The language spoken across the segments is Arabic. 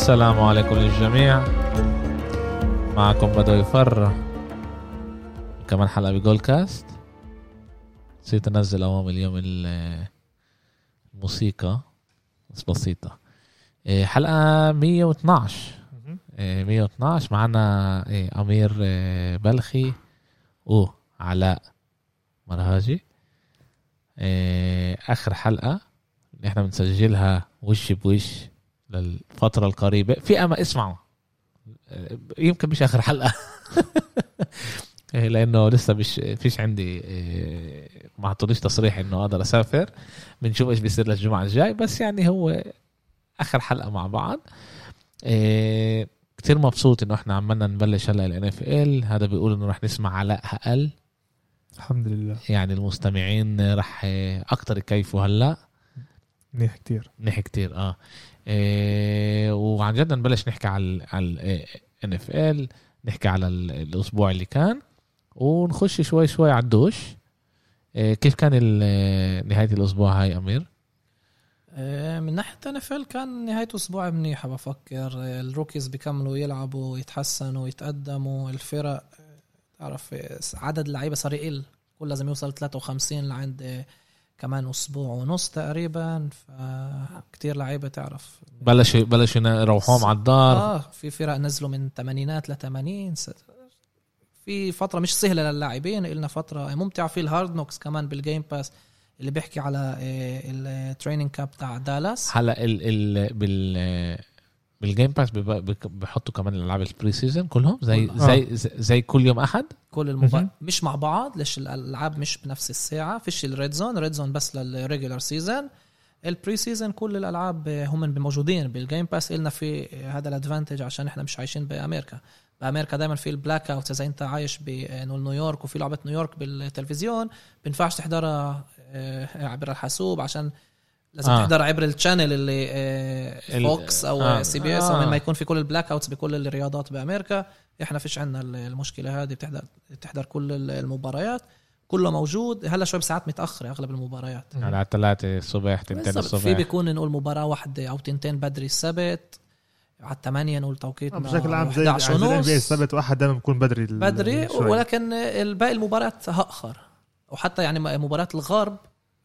السلام عليكم للجميع. معكم بدو يفر كمان حلقة بجول كاست. نسيت أنزل اوام اليوم ال- الموسيقى. بس بسيطة. إيه، حلقة 112 إيه، 112 معنا إيه، أمير إيه، بلخي. وعلاء مرهاجي. آخر حلقة. إحنا بنسجلها وش بوش. للفترة القريبة. في أما اسمعوا. يمكن مش آخر حلقة. إيه، لأنه لسه مش فيش عندي إيه، ما عطونيش تصريح إنه أقدر أسافر. بنشوف إيش بيصير للجمعة الجاي. بس يعني هو آخر حلقة مع بعض. إيه، كتير مبسوط إنه إحنا عمالنا نبلش هلا ال NFL هذا بيقول إنه رح نسمع علاء أقل. الحمد لله. يعني المستمعين رح أكتر يكيفوا هلا. منيح كتير. نحكي كتير آه. وعن جد نبلش نحكي على على ال NFL نحكي على ال- الأسبوع اللي كان ونخش شوي شوي على الدوش. إيه كيف كان نهاية الأسبوع هاي أمير؟ آه، من ناحية NFL كان نهاية أسبوع منيحة بفكر آه، الروكيز بيكملوا يلعبوا يتحسنوا يتقدموا. الفرق آه، تعرف آه، عدد اللعيبة صار يقل كل لازم يوصل 53 لعند آه، كمان أسبوع ونص تقريبا فكتير لعيبة تعرف. بلشوا بلشوا يروحوهم على الدار. آه في فرق نزلوا من 80 ل 80 س- في فترة مش سهلة للاعبين إلنا فترة ممتعة. في ال Hard Knocks كمان بال Game Pass اللي بيحكي على ال training camp تاع دالاس. هلا ال ال بال بال Game Pass بيحطوا كمان الألعاب ال preseason كلهم زي. زي زي- زي كل يوم أحد. كل المبا... مش مع بعض ليش الألعاب مش بنفس الساعة؟ فيش ال RedZone RedZone بس لل regular season ال preseason كل الألعاب هم موجودين بال Game Pass إلنا في هذا ال advantage عشان إحنا مش عايشين بأمريكا. بأمريكا دائما في ال blackout إذا أنت عايش بنيويورك وفي لعبة نيويورك بالتلفزيون بينفعش تحضرها آه، عبر الحاسوب عشان لازم آه. آه. تحضر عبر ال channel اللي آه، ال- Fox أو آه. آه. CBS آه. ما يكون في كل ال blackouts بكل الرياضات بأمريكا إحنا فيش عندنا المشكلة هذه بتحضر بتحضر كل المباريات كله موجود هلا شوي بساعات متأخرة أغلب المباريات على ثلاثة الصبح تنتين بالضبط. في الصبح بيكون نقول مباراة واحدة أو تنتين بدري السبت على الثمانية نقول توقيتنا بشكل عام زي 11 زي ونص السبت واحد دائما بيكون بدري بدري شوي. ولكن الباقي المباريات آخر وحتى يعني مباراة الغرب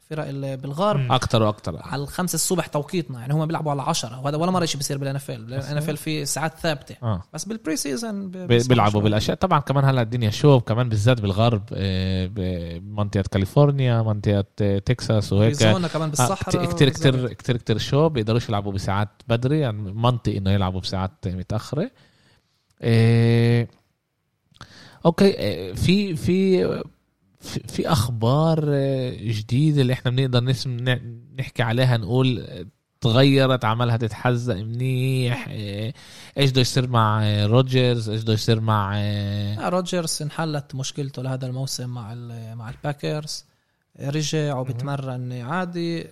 فرق اللي بالغرب مم. أكتر وأكتر. على الخمسة الصبح توقيتنا يعني هم بيلعبوا على عشرة. وهذا ولا مرة شيء بيصير بال NFL بال NFL في ساعات ثابتة. آه. بس بال preseason بيلعبوا بالأشياء. طبعا كمان هلا الدنيا شوب كمان بالذات بالغرب آه، بمنطقه كاليفورنيا منطقة آه، تكساس وهيك. كمان آه، بالصحراء كتير كتير كتير كتير شو بيقدروش يلعبوا بساعات بدري. يعني منطقي إنه يلعبوا بساعات متأخرة. إيه okay إيه، في في في, أخبار آه، جديدة اللي إحنا بنقدر نسم نحكي عليها نقول آه، تغيرت عملها تتحزق منيح إيه، إيش بده يصير مع آه، روجرز؟ إيش بده يصير مع آه، آه، روجرز انحلت مشكلته لهذا الموسم مع مع ال Packers. رجع وبتمرن عادي. آه،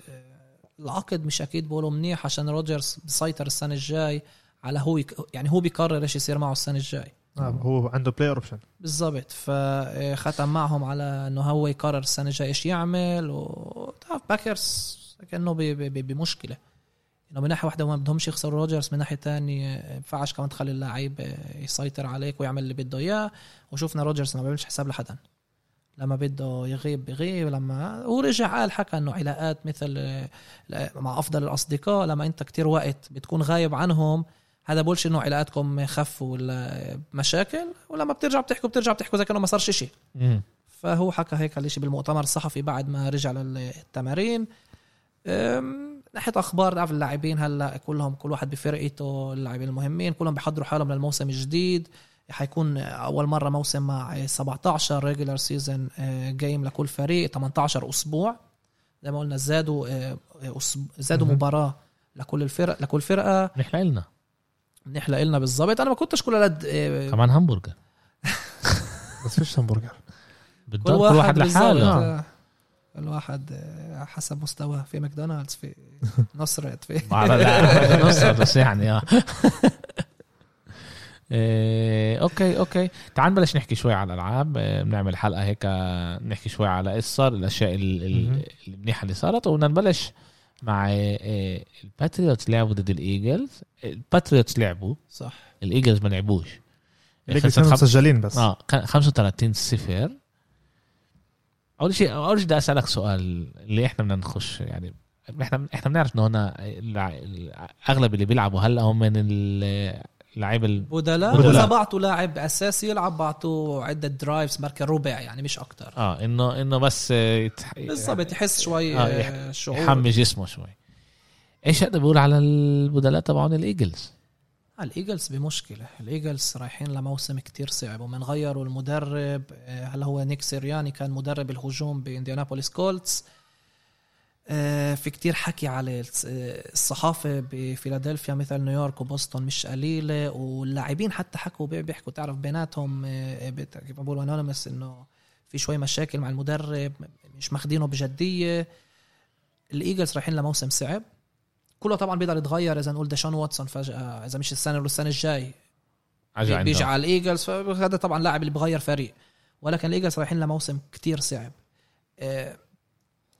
العقد مش أكيد بقوله منيح عشان روجرز بيسيطر السنة الجاي على هو. يعني هو بيقرر إيش يصير معه السنة الجاي. آه هو عنده player option بالضبط. فختم معهم على إنه هو يقرر السنة الجاي إيش يعمل وتعرف Packers كأنه بمشكلة. إنه من ناحية واحدة ما بدهمش يخسروا روجرز من ناحية ثانية ما ينفعش كمان تخلي اللعيب يسيطر عليك ويعمل اللي بده إياه. وشوفنا روجرز ما بيعملش حساب لحدا لما بده يغيب بغيب لما هو رجع قال حكى إنه علاقات مثل مع أفضل الأصدقاء. لما أنت كتير وقت بتكون غايب عنهم هذا بقولش إنه علاقاتكم خفوا ولا مشاكل ولما بترجع بتحكوا بترجع بتحكوا زي كانه ما صارش شيء. فهو حكى هيك الشيء بالمؤتمر الصحفي بعد ما رجع للتمارين. أم، ناحية أخبار تعرف اللاعبين هلأ كلهم كل واحد بفرقته اللاعبين المهمين كلهم بيحضروا حالهم للموسم الجديد. حيكون أول مرة موسم مع 17 regular season جيم لكل فريق 18 أسبوع. زي ما قلنا زادوا آه، زادوا مهم. مباراة لكل الفرق لكل فرقة. نحلق لنا. نحلق لنا بالضبط. أنا ما كنتش كل قد آه، كمان همبرجر. بس فيش همبرجر. بالضبط كل واحد بالظبط. لحاله. آه. كل واحد آه، حسب مستواه في ماكدونالدز في نصرت في بعرف لا نص بس يعني آه. إيه، أوكي أوكي. تعال نبلش نحكي شوي على الألعاب. بنعمل حلقة هيك آه، نحكي شوي على إيش صار الأشياء ال- ال- مهم. المنيحه اللي صارت وبدنا نبلش مع آه، ال Patriots لعبوا ضد ال Eagles. ال Patriots لعبوا. صح. ال Eagles ما لعبوش. كانوا مسجلين بس. آه كان 35 صفر. أول شيء أول شيء بدي أسألك سؤال اللي إحنا بدنا نخش يعني إحنا إحنا بنعرف إنه هنا الع- أغلب اللي بيلعبوا هلأ هم من اللعيبه ال- بدلاء بدلاء. اذا بعتوا لاعب أساسي يلعب بعتوا عدة drives مركز ربع يعني مش أكتر. آه انه إنه بس آه، يتح... بالضبط يحس شوي آه، آه، شعور. يحمي جسمه شوي. إيش هذا بيقول على البدلاء تبعون ال Eagles؟ آه، ال Eagles بمشكلة. ال Eagles رايحين لموسم كتير صعب ومن غيروا المدرب آه، هلا هو نيك سيرياني كان مدرب الهجوم ب Indianapolis Colts؟ آه، في كتير حكي على آه، الصحافة بفيلادلفيا مثل نيويورك وبوسطن مش قليلة واللاعبين حتى حكوا بي- بيحكوا تعرف بيناتهم آه، كيف بقولوا anonymous إنه في شوي مشاكل مع المدرب مش ماخدينه بجدية. ال Eagles رايحين لموسم صعب. كله طبعا بيقدر يتغير إذا نقول ديشون واتسون فجأة إذا مش السنة ولا السنة الجاي. بيجي على ال Eagles فهذا طبعا لاعب اللي بغير فريق. ولكن ال Eagles رايحين لموسم كتير صعب. آه،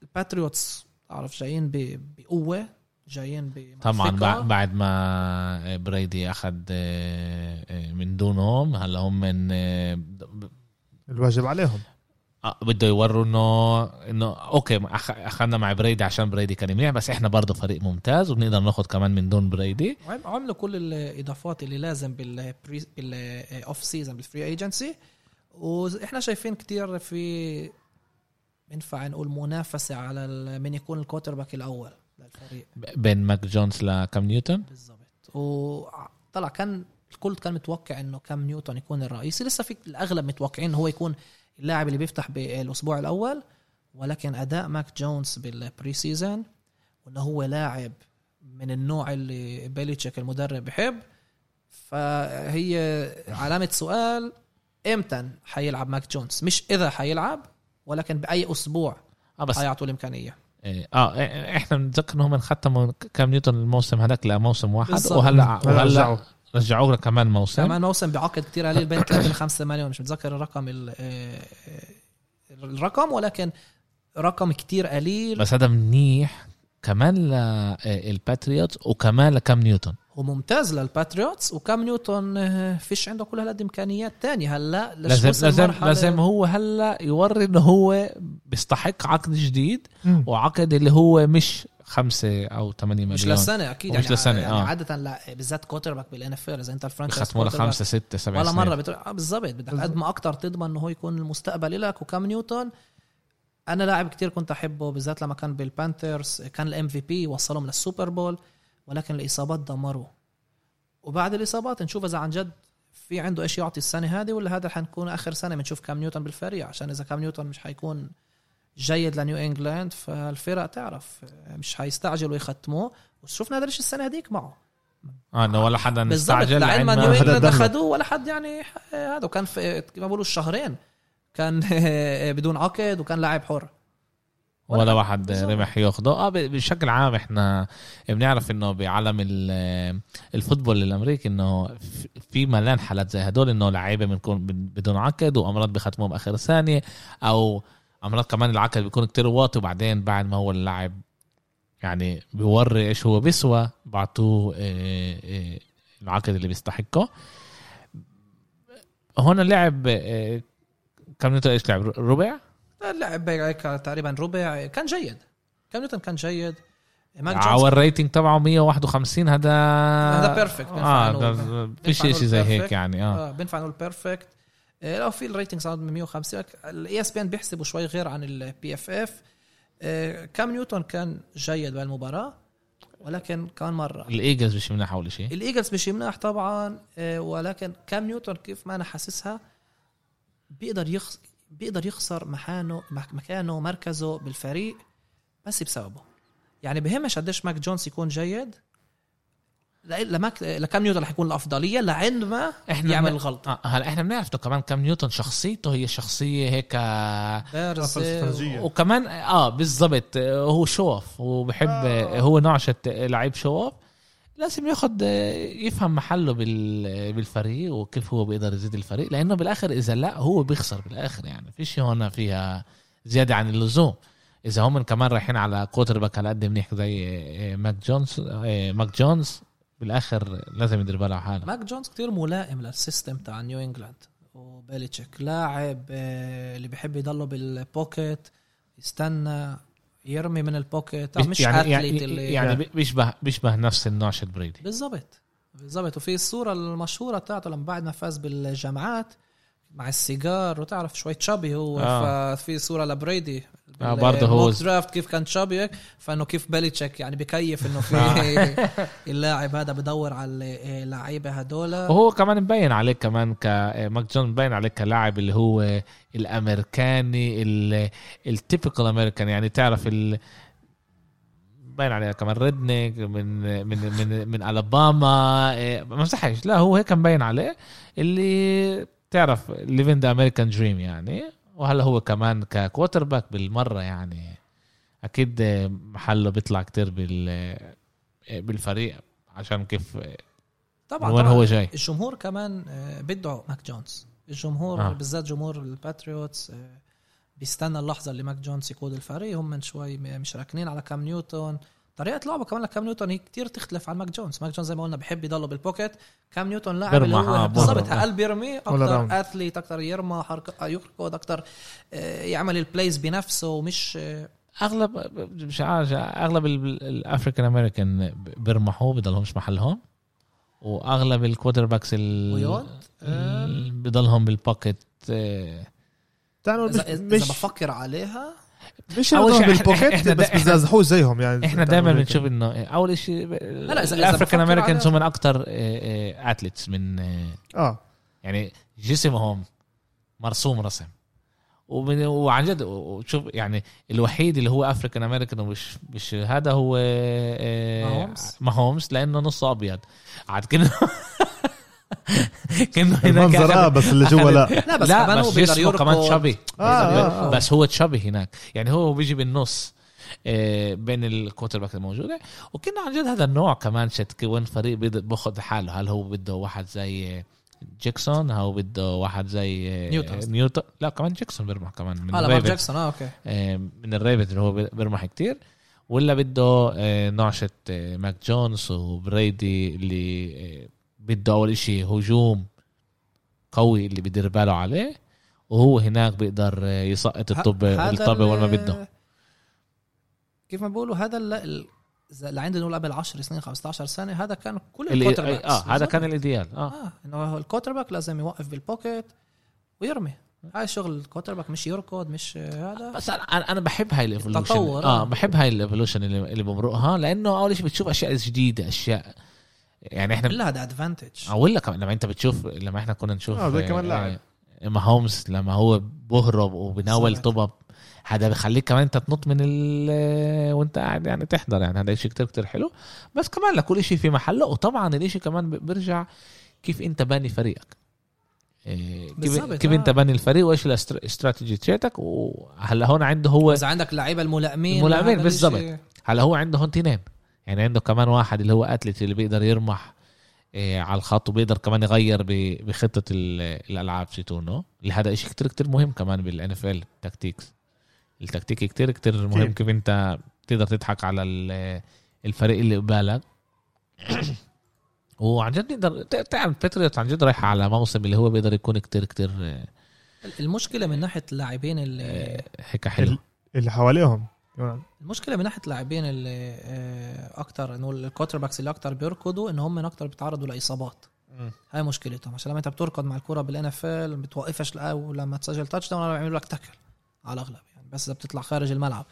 الباتريوتس تعرف جايين ب- بقوة جايين ب طبعا بعد ما بريدي أخذ آه، آه، من دونهم هلا هم من آه، الواجب عليهم. بده يوروا إنه إنه أوكي أخ- أخذنا مع بريدي عشان بريدي كان منيح بس إحنا برضه فريق ممتاز وبنقدر ناخذ كمان من دون بريدي. عم- عملوا كل الإضافات اللي لازم بال off-season بال free agency وإحنا شايفين كتير في ينفع نقول منافسة على من يكون ال quarterback الأول للفريق. بين ماك جونز لكام نيوتن؟ بالضبط. وطلع كان الكل كان متوقع إنه كام نيوتن يكون الرئيسي. لسه في الأغلب متوقعين هو يكون اللاعب اللي بيفتح بالأسبوع الأول ولكن أداء ماك جونز بال pre-season وإنه هو لاعب من النوع اللي بيليتشيك المدرب بحب فهي علامة سؤال إمتى حيلعب ماك جونز؟ مش إذا حيلعب ولكن بأي أسبوع آه بس حيعطوا الإمكانية. إيه، آه إيه، إحنا بنتذكر إنهم ختموا كام نيوتن الموسم هذاك لموسم واحد. وهلا وهلا رجعوا. رجعوه كمان موسم. كمان موسم بعقد كتير قليل بين 3 ل 5 مليون مش متذكر الرقم ال- الرقم ولكن رقم كتير قليل. بس هذا منيح كمان للباتريوتس وكمان لكام نيوتن. هو ممتاز للباتريوتس وكام نيوتن آه، فيش عنده كل هالقد إمكانيات تانية هلا لازم لازم لازم هو هلا يوري إنه هو بيستحق عقد جديد مم. وعقد اللي هو مش خمسة أو 8 مليون. مش لسنه أكيد ومش يعني لسنة، يعني آه. عادة لا بالذات quarterback بال NFL اذا انت ال franchise ختموا خمسة ستة سبع ولا سنين. مره بتقول آه بالضبط. بدك قد ما أكتر تضمن إنه هو يكون المستقبل لك. وكام نيوتن أنا لاعب كتير كنت أحبه بالذات لما كان بالبانثرز كان ال MVP وصلهم لل Super Bowl. ولكن الإصابات دمروه وبعد الإصابات نشوف إذا عن جد في عنده إيش يعطي السنة هذه ولا هذا حنكون آخر سنة بنشوف كام نيوتن بالفريق؟ عشان إذا كام نيوتن مش حيكون جيد لنيو إنجلاند فالفرق تعرف مش حيستعجلوا يختموه وشفنا هذا الشيء السنة هذيك معه. آه إنه ولا حدا بالضبط مستعجل لعلم لعلم نيو ما- انجلاند. أخذوه ولا حد يعني هذا. وكان في كما بيقولوا الشهرين. كان بدون عقد وكان لاعب حر. ولا واحد. رمح ياخده. آه بشكل عام إحنا بنعرف إنه بعالم ال- الفوتبول الأمريكي إنه في- ملان حالات زي هدول إنه لعيبة بنكون بن- بدون عقد وأمراض بختموه باخر ثانية أو أمراض كمان العقد بيكون كتير واطي وبعدين بعد ما هو اللاعب يعني بيوري إيش هو بيسوى بعطوه آه، آه، العقد اللي بيستحقه. هون لعب آه، كم إيش لعب؟ ربع؟ لعب هيك تقريبا ربع. كان جيد. كان نيوتن كان جيد. جونز ال rating تبعه 151 هذا هذا perfect آه فيش شيء زي هيك. يعني آه. آه بينفع نقول perfect آه، لو في ال rating صار 150 ال ESPN بيحسبوا شوي غير عن ال PFF كام نيوتن كان جيد بالمباراة ولكن كان مرة. الايجلز مش منح ولا شيء. الايجلز مش مناح طبعا آه، ولكن كام نيوتن كيف ما أنا حاسسها بيقدر يخس بيقدر يخسر مكانه مكانه مركزه بالفريق بس بسببه. يعني بهمش قديش ماك جونز يكون جيد. لماك لكام نيوتن رح يكون الأفضلية لعند ما إحنا يعمل ما- الغلط آه هلا إحنا بنعرف إنه كمان كم نيوتن شخصيته. هي شخصية هيك آه، بارز فلسفجية. وكمان آه بالضبط آه، هو شوف وبحب آه. هو نوعشة لعيب شوف لازم ياخد يفهم محله بال- بالفريق وكيف هو بيقدر يزيد الفريق لأنه بالآخر إذا لا هو بيخسر بالآخر يعني. فيش هون فيها زيادة عن اللزوم. إذا هم كمان رايحين على quarterback على قد منيح زي آه، ماك جونز آه، ماك جونز بالآخر لازم يدير باله حاله ماك جونز كتير ملائم لل system تاع نيو إنجلاند. وبيليتشيك لاعب آه، اللي بيحب يضله بال pocket يستنى يرمي من ال pocket مش يعني يعني, اللي يعني بيشبه بيشبه نفس النوع shit بريدي. بالضبط. بالضبط. وفي الصورة المشهورة بتاعته لما بعد ما فاز بالجامعات مع السيجار وتعرف شوي chubby هو آه. ففي صورة لبريدي آه، برضه هو- draft كيف كان chubby هيك فإنه كيف بيليتشيك يعني بكيف إنه في آه. اللاعب هذا بدور على اللعيبة هدول وهو كمان مبين عليك كمان ك ماك جونز مبين عليك كلاعب اللي هو الأمريكاني ال typical American يعني تعرف ال باين عليه كمان redneck من من من من الاباما إيه، ما بمزحش لا هو هيك مبين عليه اللي تعرف living the American dream يعني؟ وهلا هو كمان ك quarterback بالمرة يعني. أكيد محله بيطلع كتير بال بالفريق عشان كيف طبعا وين هو جاي. الجمهور كمان آه، بده ماك جونز. الجمهور آه. بالذات جمهور الباتريوتس آه، بيستنى اللحظة اللي ماك جونز يقود الفريق. هم من شوي مش راكنين على كام نيوتن. طريقة لعبه كمان لكام نيوتن هي كتير تختلف عن ماك جونز ماك جونز زي ما قلنا بحب يضله بال pocket كام نيوتن لاعب اللي بيرمح، آه، هو بالضبط بيهرب. قلب يرمي. أكتر athlete أكتر يرمى حركه يركض أكتر آه، يعمل ال plays بنفسه ومش آه، أغلب مش عارف أغلب الافريكان امريكان بيرمحوا بضلهمش محلهم وأغلب الكوتر باكس ال ويود؟ آه. ال- بضلهم بالبوكيت آه، تعالوا اذا, مش إذا مش بفكر عليها مش أول شيء بالبوكيت بس بيزازحوش زيهم يعني. إحنا دائما بنشوف إنه أول شيء لا، إذا الأفريكان بفكر أمريكان عليها- هم من أكثر اتلتس من آه، آه. يعني جسمهم مرسوم رسم. ومن وعن جد وشوف يعني الوحيد اللي هو افريكان امريكان ومش مش هذا هو آه، ماهومز؟ لأنه نص أبيض. عاد كانه كانه هناك آه أخذ- بس اللي جوا لا. لا بس لا كمان هو بس بيقدر جسمه كمان يركض. شبي. آه، آه، آه. بس هو تشبي هناك. يعني هو بيجي بالنص آه، بين الكوتر باك الموجودة. وكنا عن جد هذا النوع كمان شت وين فريق بيقدر باخذ حاله. هل هو بده واحد زي جيكسون؟ هل هو بده واحد زي آه، نيوتن. نيوتن؟ لا كمان جيكسون بيرمح كمان من آه جاكسون آه أوكي. آه، من ال Ravens اللي هو بيرمح كتير. ولا بده آه، آه، ماك جونز وبرادي اللي آه، بده أول إشي هجوم قوي اللي بدير باله عليه وهو هناك بيقدر آه، يسقط الطب الطابة وين ما بده. كيف ما بيقولوا هذا اللي عندنا نقول قبل 10 سنين 15 سنة هذا كان كل ال quarterbacks آه هذا كان ال ideal آه. آه إنه ال quarterback لازم يوقف بال pocket ويرمي. هاي شغل ال quarterback مش يركض مش آه، هذا. بس أنا أنا بحب هاي ال evolution التطور، آه آه. بحب هاي ال evolution اللي, اللي بمرقها لأنه أول شيء بتشوف أشياء جديدة أشياء يعني إحنا كلها هذا advantage أقول لك لما أنت بتشوف لما إحنا كنا نشوف آه، زي كمان لاعب. ماهومز لما هو بهرب وبناول. طبب هذا بخليك كمان أنت تنط من ال وأنت قاعد يعني تحضر يعني هذا شيء كتير كتير حلو بس كمان لكل شيء في محله وطبعا الإشي كمان بيرجع كيف أنت باني فريقك كيف بالظبط، كيف آه. انت باني الفريق وإيش الاستراتيجي تاعتك وهلا هون عنده هو إذا عندك اللعيبه الملائمين الملائمين بالظبط. هلا هو عنده هون تنين يعني عنده كمان واحد اللي هو athlete اللي بيقدر يرمح إيه على الخط وبيقدر كمان يغير بخطة ال- الألعاب شيتونو اللي هذا إشي كتير كتير مهم كمان بال NFL tactics التكتيك كتير كتير مهم. كيف أنت تقدر تضحك على ال- الفريق اللي قبالك. وعن جد ت- تعرف Patriots عن جد رايحه على موسم اللي هو بيقدر يكون كتير كتير آه، المشكلة من ناحية اللاعبين اللي آه، هيك حلو اللي حواليهم. المشكلة من ناحية اللاعبين اللي آه، أكتر إنه ال quarterbacks اللي أكتر بيركضوا إن هم أكتر بيتعرضوا لإصابات. هاي مشكلتهم. عشان لما أنت بتركض مع الكرة بال NFL بتوقفش لما تسجل touchdown بيعملوا لك tackle على الأغلب يعني. بس إذا بتطلع خارج الملعب.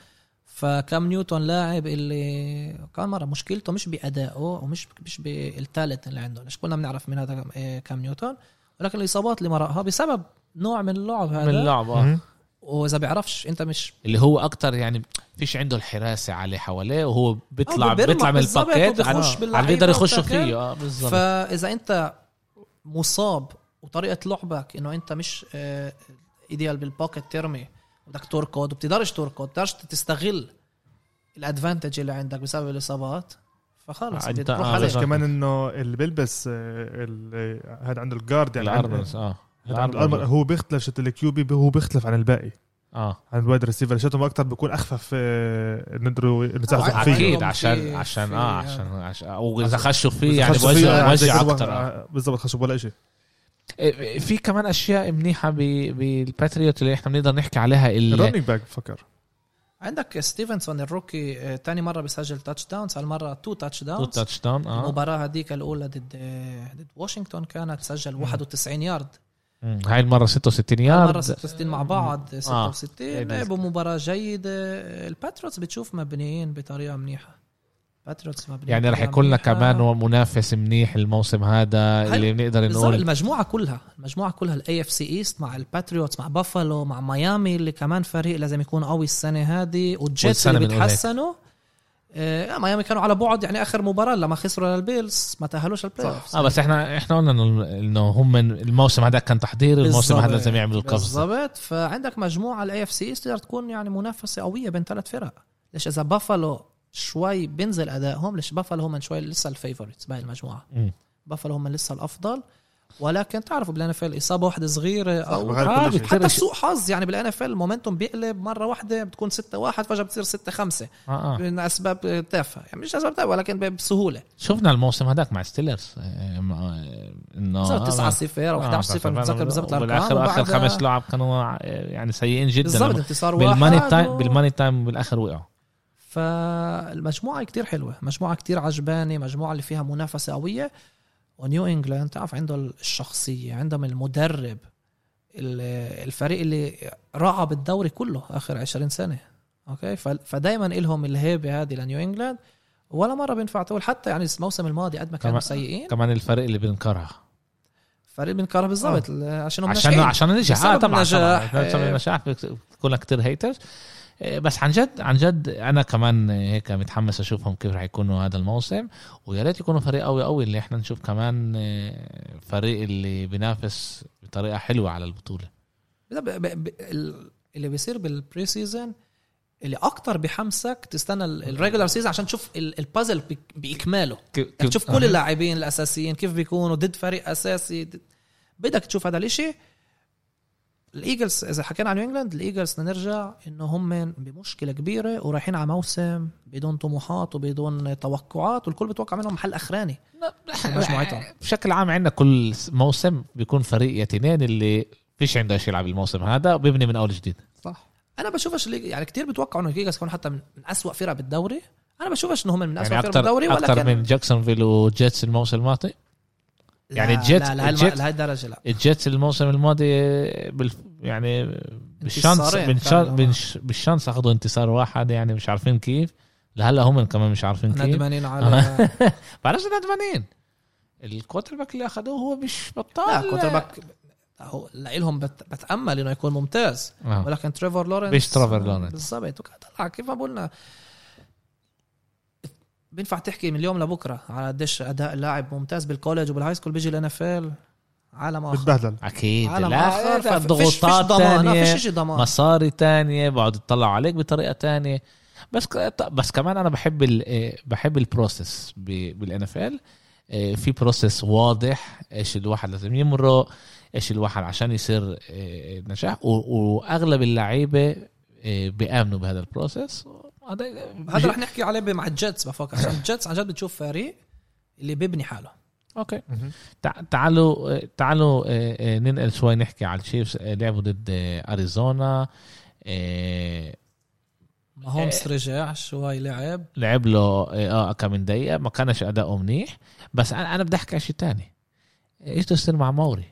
فكم نيوتن لاعب اللي كان مرة مشكلته مش بأدائه ومش مش بالتالنت اللي عنده. ليش كلنا بنعرف من هذا آه، كام نيوتن. ولكن الإصابات اللي مرقها بسبب نوع من اللعب هذا. من اللعب آه. وإذا بيعرفش أنت مش اللي هو أكتر يعني فيش عنده الحراسة عليه حواليه وهو بيطلع بيطلع من الباكيت على- باللعيبة على بيقدر وبتاكل. فيه آه بالظبط فإذا أنت مصاب وطريقة لعبك إنه أنت مش آه، ideal بال pocket ترمي بدك تركض وبتقدرش تركض بتقدرش تستغل ال advantage اللي عندك بسبب الإصابات فخلص آه، بتروح آه،. كمان إنه اللي بيلبس آه، هذا عنده ال guard يعني آه هو بيختلف شت ال QB هو بيختلف عن الباقي. آه. عند wide receiver. شاتهم أكثر بيكون أخفف آه، نقدروا أكيد. فيه. أكيد في- عشان عشان آه عشان, عشان أو إذا خشوا فيه يعني عن بوجع هو- أكثر بالضبط خشوا ولا شيء إيه، في كمان أشياء منيحة ب- بال Patriots اللي إحنا بنقدر نحكي عليها اللي ال running back بفكر عندك ستيفنسون ال rookie آه، تاني مرة بيسجل touchdowns هالمره two touch two downs touch down آه. المباراة هذيك الأولى ضد آه، ضد واشنطن كانت سجل 91 يارد. هاي المرة 66 مرة يارد. 66 مع بعض 66 إيه ده. لعبوا مباراة جيدة. ال Patriots بتشوف مبنيين بطريقة منيحة. Patriots مبنيين يعني رح يكون لنا. كمان منافس منيح الموسم هذا اللي بنقدر نقول. المجموعة كلها المجموعة كلها ال AFC East مع ال Patriots مع بافالو مع ميامي اللي كمان فريق لازم يكون قوي السنة هذه وال Jets اللي. بيتحسنوا آه ميامي كانوا على بعد يعني آخر مباراة لما خسروا لل Bills ما تأهلوش ال playoff آه بس إحنا إحنا قلنا إنه إنه هم الموسم هذا كان تحضير الموسم هذا لازم يعملوا القفزه بالضبط. فعندك مجموعة ال AFC تقدر تكون يعني منافسة قوية بين ثلاث فرق. ليش؟ إذا بافالو شوي بينزل أدائهم ليش بافالو هم شوي لسه ال favorites باقي المجموعة. مم. بافالو هم لسه الأفضل. ولكن تعرفوا بال NFL إصابة واحدة صغيرة أو آه، حتى سوء حظ يعني بال NFL ال momentum بيقلب مرة واحدة بتكون 6 1 فجأة بتصير 6 5 آه آه. من أسباب تافهة. يعني مش أسباب تافهة ولكن بسهولة. شفنا الموسم هذاك مع Steelers آه، آه، إنه صار آه، 9 0 أو 11 0 مش متذكر بالضبط الأرقام بالآخر آخر خمس لعب كانوا آه، يعني سيئين جدا. بالضبط انتصار واحد بال money time و- بال money time بالآخر وقعوا. فالمجموعة كتير حلوة. مجموعة كتير عجباني مجموعة اللي فيها منافسة قوية. ونيو إنجلاند تعرف عنده الشخصية عندهم المدرب ال- الفريق اللي رعى بالدوري كله آخر 20 سنة أوكي؟ فدايما لهم الهيبة هذه لنيو إنجلاند. ولا مرة بينفع تقول حتى يعني الموسم الماضي قد ما كانوا سيئين. كمان الفريق اللي بنكرها فريق بنكره بالضبط عشان هم عشان ناجحين. عشان ننجح آه طبعا. طبعا. عشان آه. النجاح بتكون كتير haters بس عن جد عن جد أنا كمان هيك متحمس أشوفهم كيف رح يكونوا هذا الموسم. ويا ريت يكونوا فريق قوي قوي اللي إحنا نشوف كمان آه، فريق اللي بينافس بطريقة حلوة على البطولة. اللي بيصير بال preseason اللي أكتر بحمسك تستنى ال regular season عشان تشوف ال- البازل بإكماله. تشوف كل اللاعبين الأساسيين كيف بيكونوا ضد فريق أساسي بدك تشوف هذا الإشي. ال Eagles إذا حكينا عن نيو انجلاند ال Eagles بدنا نرجع إنه هم بمشكلة كبيرة ورايحين على موسم بدون طموحات وبدون توقعات والكل بيتوقع منهم محل أخراني. مجموعتهم. بشكل عام عندنا كل موسم بيكون فريق يا تنين اللي فيش عنده إيش يلعب الموسم هذا وبيبني من أول جديد. صح. أنا بشوفش اللي يعني كتير بتوقعوا إنه ال Eagles يكون حتى من من اسوء فرق بالدوري. أنا بشوفش إنه هم من اسوء يعني فرق أكثر بالدوري أكثر ولكن من جاكسونفيل و Jets الموسم الماضي؟ يعني الجيت- لا الجيت- لهي الدرجة لا. ال Jets الموسم الماضي بال يعني بال chance بال chance, بال chance أخذوا انتصار واحد يعني مش عارفين كيف. لهلأ هم كمان مش عارفين كيف. ندمانين على بعرفش ندمانين. ال quarterback اللي أخذوه هو مش بطال. لا quarterback هو لهم بت... بتأمل إنه يكون ممتاز. آه. ولكن تريفور لورنس مش تريفور لورنس. بالضبط. وكان طلع كيف ما قلنا. بينفع تحكي من اليوم لبكرة على قديش أداء لاعب ممتاز بال college وبال high school بيجي ال NFL عالم آخر. بتبهدل. أكيد. عالم لا آخر لا، ففيش- ضغوطات فيش ضمان تانية فيش شيء ضمان. مصاري تانية بقعدوا يطلعوا عليك بطريقة تانية. بس بس كمان أنا بحب ال إيه، بحب ال process بال NFL في process واضح إيش الواحد لازم يمرق إيش الواحد عشان يصير إيه، نجاح وأغلب اللعيبة إيه، بيآمنوا بهذا ال process هذا هذا رح نحكي عليه مع ال Jets بفكر. عشان ال Jets عن جد بتشوف فريق اللي بيبني حاله. أوكي. تع- تعالوا تعالوا آه، آه، ننقل شوي نحكي على ال Chiefs. آه، لعبوا ضد أريزونا. ماهومس رجع شوي لعب. لعب له آه آه، كم من دقيقة. ما كانش أداؤه منيح. بس أنا أنا بدي أحكي على شيء ثاني إيش بده يصير مع موري؟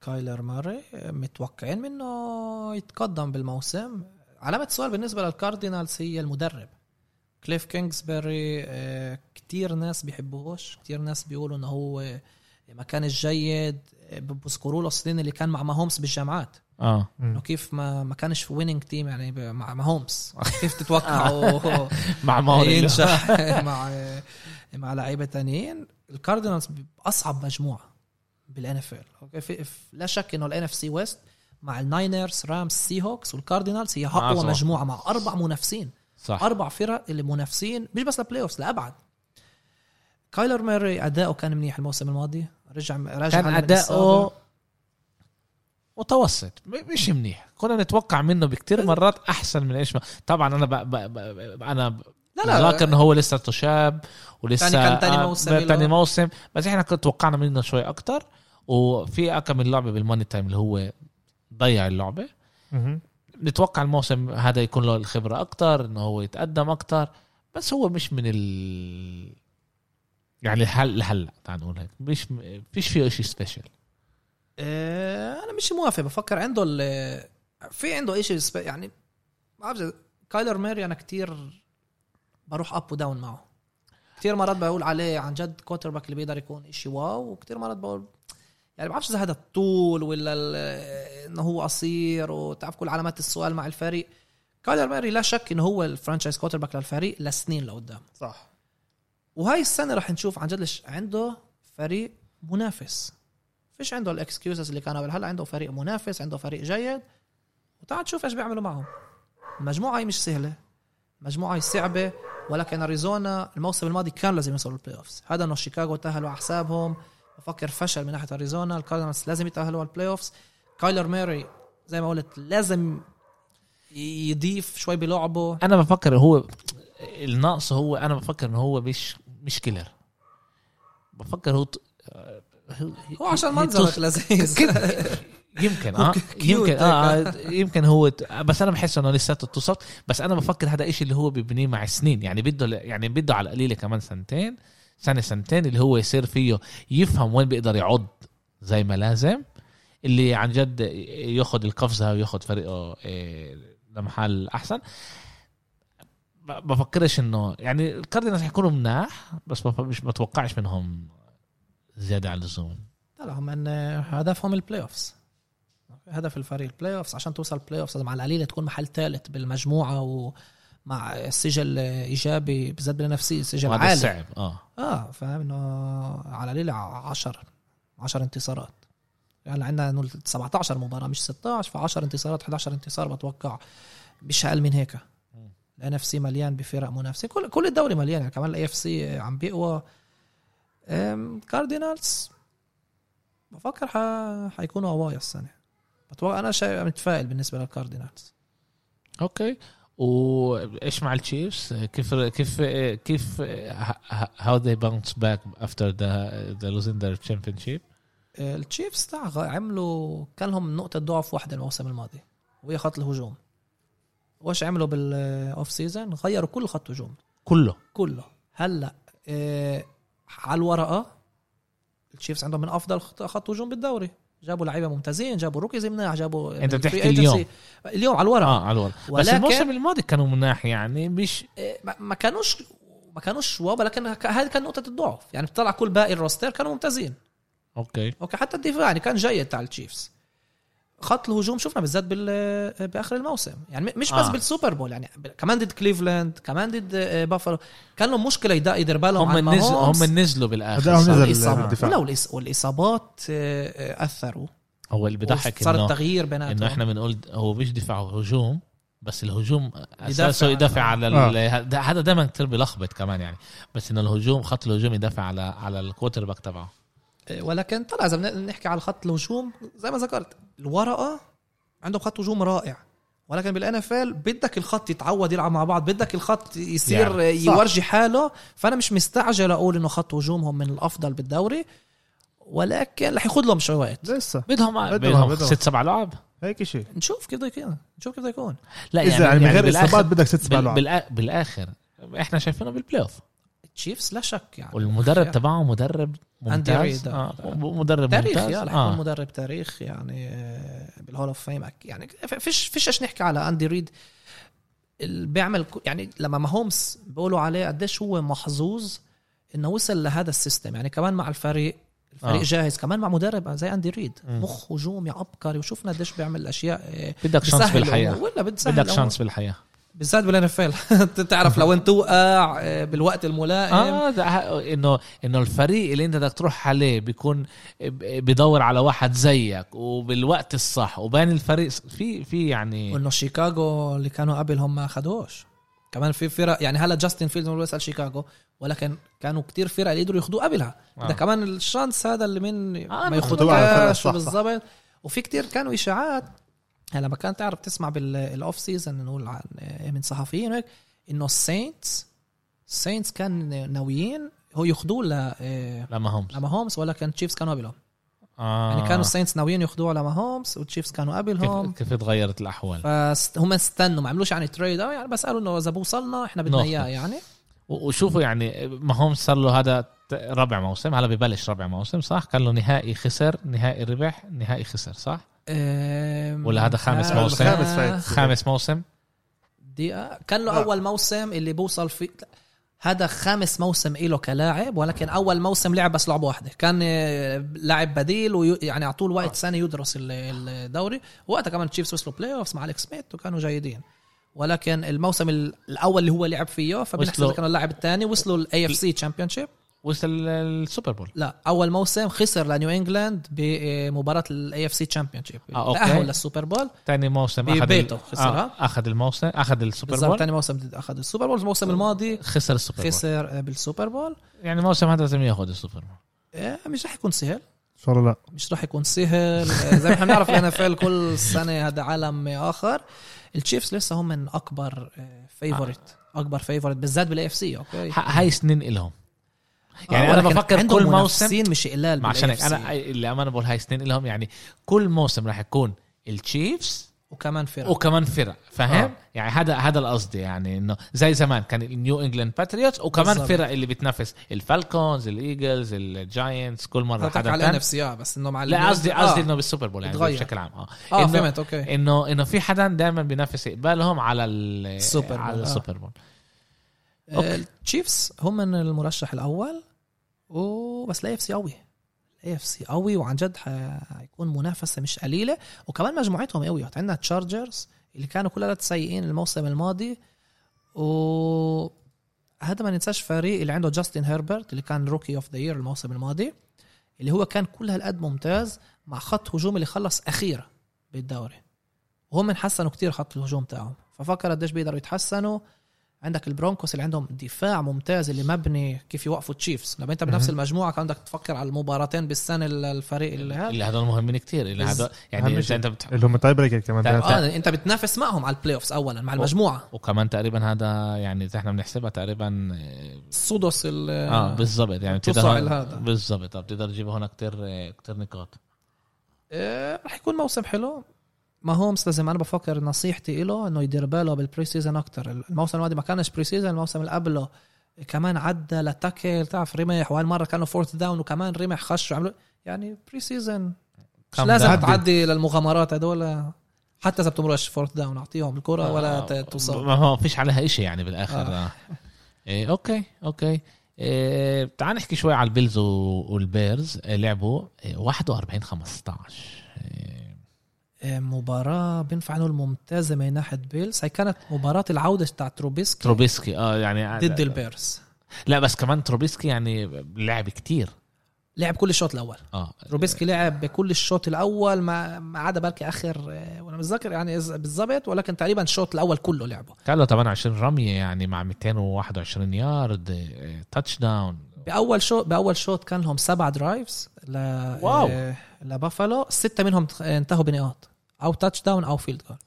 كايلر موري متوقعين منه يتقدم بالموسم. علامة سؤال بالنسبة لل Cardinals هي المدرب. كليف كينغسبري آه، كتير ناس بيحبوهوش. كتير ناس بيقولوا انه هو آه، ما كانش جيد آه، بذكروا له السنين اللي كان مع ماهومس بالجامعات. آه. إنه كيف ما ما كانش في winning team يعني مع ماهومس. كيف تتوقعوا مع موري ينجح مع مع لعيبة تانيين؟ ال Cardinals باصعب مجموعة بال NFL لا شك إنه ال NFC West مع ال Niners Rams Seahawks وال Cardinals هي أقوى صح. مجموعة مع أربع منافسين. صح. أربع فرق اللي منافسين مش بس لل playoffs لأبعد. كايلر موري أداؤه كان منيح الموسم الماضي. رجع رجع كان أداؤه. متوسط. مش منيح. كنا نتوقع منه بكتير مرات أحسن من إيش ما طبعا أنا ب... ب... ب... أنا لا لا. انه هو لسه شاب ولسه تاني- كان تاني آه، موسم. تاني موسم. بس إحنا توقعنا منه شوي أكتر. وفي كم من لعبة بالماني تايم اللي هو ضيع اللعبة. نتوقع الموسم هذا يكون له الخبرة أكتر إنه هو يتقدم أكتر بس هو مش من ال يعني هل لهلأ تعال نقول هيك. مش م- فيش فيه شيء سبيشل آه، أنا مش موافق. بفكر عنده ال- في عنده شيء يعني ما بعرف كايلر موري أنا كتير بروح up و down معه. كتير مرات بقول عليه عن جد quarterback اللي بيقدر يكون إشي wow وكتير مرات بقول يعني ما بعرفش إذا هذا الطول ولا إنه هو قصير وتعرف كل علامات السؤال مع الفريق. كايلر موري لا شك إنه هو ال franchise quarterback للفريق لسنين لقدام. صح. وهاي السنة رح نشوف عن جد عنده فريق منافس. فيش عنده ال excuses اللي كانوا قبل. هلا عنده فريق منافس عنده فريق جيد. وتعال تشوف إيش بيعملوا معهم. المجموعة هي مش سهلة. مجموعه هي صعبة. ولكن أريزونا الموسم الماضي كان لازم يوصلوا ال playoffs هذا إنه شيكاغو تأهلوا على حسابهم. بفكر فشل من ناحية أريزونا. ال Cardinals لازم يتأهلوا على ال playoffs كايلر موري زي ما قلت لازم يضيف شوي بلعبه. أنا بفكر هو النقص هو أنا بفكر إنه هو مش مش كيلر. بفكر هو ط- هو عشان منظرك لذيذ. يمكن آه يمكن هيك. آه آه، يمكن هو بس أنا بحس إنه لساته توصل بس أنا بفكر هذا إشي اللي هو بيبنيه مع سنين. يعني بده يعني بده على القليله كمان سنتين. سنة سنتين اللي هو يصير فيه يفهم وين بيقدر يعض زي ما لازم اللي عن جد ياخذ القفزة وياخذ فريقه إيه، لمحل أحسن. بفكرش إنه يعني ال Cardinals حيكونوا مناح بس مش بتوقعش منهم زيادة عن اللزوم. لا هم من هدفهم ال playoffs هدف الفريق ال playoffs عشان توصل ال playoffs مع القليله تكون محل ثالث بالمجموعة ومع سجل ايجابي بالذات بالنفسية سجل عالي صعب آه. آه فاهم؟ إنه على القليله 10 10 انتصارات. يعني عندنا نقول 17 مباراة مش 16 ف 10 انتصارات 11 انتصار بتوقع مش أقل من هيك. ال NFC مليان بفرق منافسة. كل كل الدوري مليان. يعني كمان ال AFC عم بيقوى. Cardinals بفكر ح... حيكونوا قوايا السنة بتوقع أنا شايف متفائل بالنسبة لل Cardinals okay. وايش مع ال Chiefs كيف كيف كيف how they bounce back after the the losing the championship ال Chiefs تاع غ- عملوا كان لهم نقطة ضعف واحدة الموسم الماضي وهي خط الهجوم. وايش عملوا بال off-season غيروا كل خط هجوم. كله. كله. هلا آه على الورقة ال Chiefs عندهم من أفضل خط هجوم بالدوري. جابوا لعيبة ممتازين جابوا rookies مناح جابوا من بتحكي. اليوم. اليوم على الورقه آه على الورق. بس الموسم الماضي كانوا مناح يعني مش آه، ما- كانوش ما كانوش wow ولكن ك- هذه كان نقطة الضعف. يعني بتطلع كل باقي ال roster كانوا ممتازين. okay. okay حتى الدفاع يعني كان جيد تاع ال Chiefs. خط الهجوم شفنا بالذات بال بآخر الموسم يعني مش بس آه. بال Super Bowl يعني كمان ضد كليفلاند كمان ضد آه، بافالو كان لهم مشكلة يدا- يدير بالهم هم نزلوا. هم نزلوا بالآخر. الإصابة. والإص- والإصابات آه، آه، أثروا هو اللي بضحك صار التغيير بيناتهم إنه إحنا بنقول هو مش دفاع هجوم بس الهجوم أساسه يدافع على ال- هذا دائما كتير بلخبط كمان يعني بس إنه الهجوم خط الهجوم يدافع على على ال quarterback تبعه ولكن طلع اذا بدنا نحكي على خط الهجوم زي ما ذكرت الورقة عندهم خط هجوم رائع. ولكن بال NFL بدك الخط يتعود يلعب مع بعض يعني، بدك الخط يصير يعني. صح. يورجي حاله. فأنا مش مستعجل أقول إنه خط هجومهم من الأفضل بالدوري. ولكن رح ياخذ لهم شوي وقت. لسه. بدهم بدهم-. ست سبع لعب؟ هيك شيء نشوف كيف بده يكون. نشوف كيف بده يكون. لا إذا يعني, من غير بالآخر- اصابات بدك ست سبع لعب. بالآخر إحنا شايفينه بال playoff ال Chiefs لا شك يعني والمدرب تبعه مدرب ممتاز ريد. آه. مدرب تاريخ ممتاز يا رح يكون آه. مدرب تاريخ يعني آه، بال Hall of Fame يعني فيش فيش إيش نحكي على أندي ريد اللي بيعمل يعني لما ماهومس بيقولوا عليه قديش هو محظوظ إنه وصل لهذا ال system يعني كمان مع الفريق الفريق آه. جاهز كمان مع مدرب زي أندي ريد. مخ هجومي عبقري وشفنا قديش بيعمل أشياء آه، بدك chance بالحياة. ولا بدك. chance بالحياة بالذات بال NFL تعرف لو انت توقع آه، بالوقت الملائم. آه إنه إنه الفريق اللي انت بدك تروح عليه بيكون بدور على واحد زيك وبالوقت الصح وبين الفريق. في في يعني وإنه شيكاغو اللي كانوا قبل هم ما اخذوش كمان في فرق يعني هلا جاستن فيلدز هو بيسأل شيكاغو ولكن كانوا كتير فرق اللي قدروا ياخذوه قبلها. آه. ده كمان ال chance هذا اللي من آه، ما ياخذوش صح. بالضبط. وفي كتير كانوا إشاعات. هلا لما كان تعرف تسمع بال off season نقول عن من صحفيين هيك إنه الساينتس الساينتس كان ناويين هو ياخذوه ل لما هم لماهومس ولكن تشيفز كانوا قبلهم. آه. يعني كانوا الساينتس ناويين ياخذوه لماهومس والتشيفز كانوا قبلهم كيف, كيف تغيرت الأحوال؟ فهم استنوا ما عملوش يعني تريد يعني بس قالوا إنه إذا بوصلنا إحنا بدنا. إياه يعني. وشوفوا يعني ما هم صار له هذا رابع موسم هلا ببلش رابع موسم صح؟ كان له نهائي خسر نهائي ربح نهائي خسر صح؟ ولا هذا خامس كان- موسم؟ خامس فايت. خامس موسم دقيقة كان له لا. أول موسم اللي بوصل فيه هذا خامس موسم إله كلاعب ولكن أول موسم لعب بس لعبة واحدة كان آه، لاعب بديل ويعني على طول وقت سنة يدرس ال- الدوري وقتها كمان تشيفز وصلوا playoffs مع اليكس سميث وكانوا جيدين ولكن الموسم ال- الأول اللي هو لعب فيه فبنحسب كان اللاعب الثاني وصلوا ال AFC championship وصل ال Super Bowl. لا أول موسم خسر لنيو إنجلاند بمباراه ال AFC championship آه،. تاهل لل Super Bowl. ثاني موسم أخذ ببيته ال- خسرها. آه أخذ الموسم أخذ السوبر بالضبط Bowl. ثاني موسم أخذ ال Super Bowl. الموسم الماضي خسر ال Super Bowl. خسر بال Super Bowl. يعني الموسم هذا لازم ياخذ ال Super Bowl. إيه، مش رح يكون سهل. إن شاء الله لا. مش رح يكون سهل. زي ما إحنا بنعرف ال NFL كل سنة هذا عالم آخر. التشيفز لسه هم من أكبر favorite أكبر favorite بالذات بال AFC okay؟ هاي سنين إلهم. يعني آه، أنا بفكر كل موسم منافسين مش قلال عشان هيك. أنا اللي أنا بقول هاي سنين لهم يعني كل موسم راح يكون التشيفز وكمان فرق وكمان فرق فاهم آه. آه. يعني هذا هذا القصد يعني إنه زي زمان كان النيو انجلاند باتريوتس وكمان بالضبط. فرق اللي بتنافس الفالكونز الايجلز الجاينتس كل مرة حدا على ال NFL بس إنه مع لا قصدي قصدي آه. إنه بال Super Bowl يعني اتغير. بشكل عام آه آه إنه- فهمت okay انه إنه في حدا دائما بينافس قبالهم على ال- السوبر على Bowl، آه. ال Super Bowl آه، التشيفز هم من المرشح الأول وبس ال AFC قوي. ال AFC قوي وعن جد حيكون منافسة مش قليلة. وكمان مجموعتهم قويه عندنا تشارجرز اللي كانوا كلها سيئين الموسم الماضي. و هذا ما ننساش فريق اللي عنده جاستن هيربرت اللي كان rookie of the year الموسم الماضي اللي هو كان كل هالقد ممتاز مع خط هجوم اللي خلص أخيرة بالدوري. وهم حسنوا كتير خط الهجوم تاعهم ففكر قديش بيقدروا يتحسنوا. عندك البرونكوس اللي عندهم دفاع ممتاز اللي مبني كيف يوقفوا تشيفز لما انت بنفس. المجموعة كان بدك تفكر على المباراتين بالسنة الفريق اللي هذا اللي هدول مهمين كتير اللي هدول يعني شيء. أنت بتح... اللي هم تاي بريكر كمان. آه أنت بتنافس معهم على ال playoffs اولا مع المجموعة وكمان تقريبا هذا يعني إذا إحنا بنحسبها تقريبا السودوس ال- آه بالضبط يعني بتقدر. بالضبط آه، بتقدر تجيب هون كتير كتير نقاط آه، رح يكون موسم حلو ما هومس لازم أنا بفكر نصيحتي له إنه يدير باله بالبري سيزون أكثر الموسم الماضي ما كانش بري سيزون الموسم اللي قبله كمان عدى لتاكل تعرف رمح وهالمره كانوا فورث داون وكمان رمح خش وعملوا يعني بري سيزون مش لازم. تعدي للمغامرات هدول. حتى إذا بتمرش فورث داون أعطيهم الكرة ولا آه، ت- توصل ما هو فيش عليها إشي يعني بالآخر. آه. آه. إيه okay okay. إيه تعال نحكي شوي على البيلز والبيرز. إيه لعبوا إيه 41 15 إيه مباراة بينفع نقول ممتازة من ناحية بيلز. هي كانت مباراة العودة بتاعت تروبيسكي. تروبيسكي آه يعني ضد البيرز لا. بس كمان تروبيسكي يعني لعب كتير. لعب كل الشوط الأول. آه. تروبيسكي لعب بكل الشوط الأول ما ما عدا بركي آخر آه، وأنا متذكر يعني إذا بالضبط ولكن تقريبا الشوط الأول كله لعبه. كان له 28 رميه يعني مع 221 yard touchdown بأول شوط بأول شوط كان لهم سبع drives ل wow. آه، لبافالو. ستة منهم انتهوا بنقاط. أو touchdown أو field goal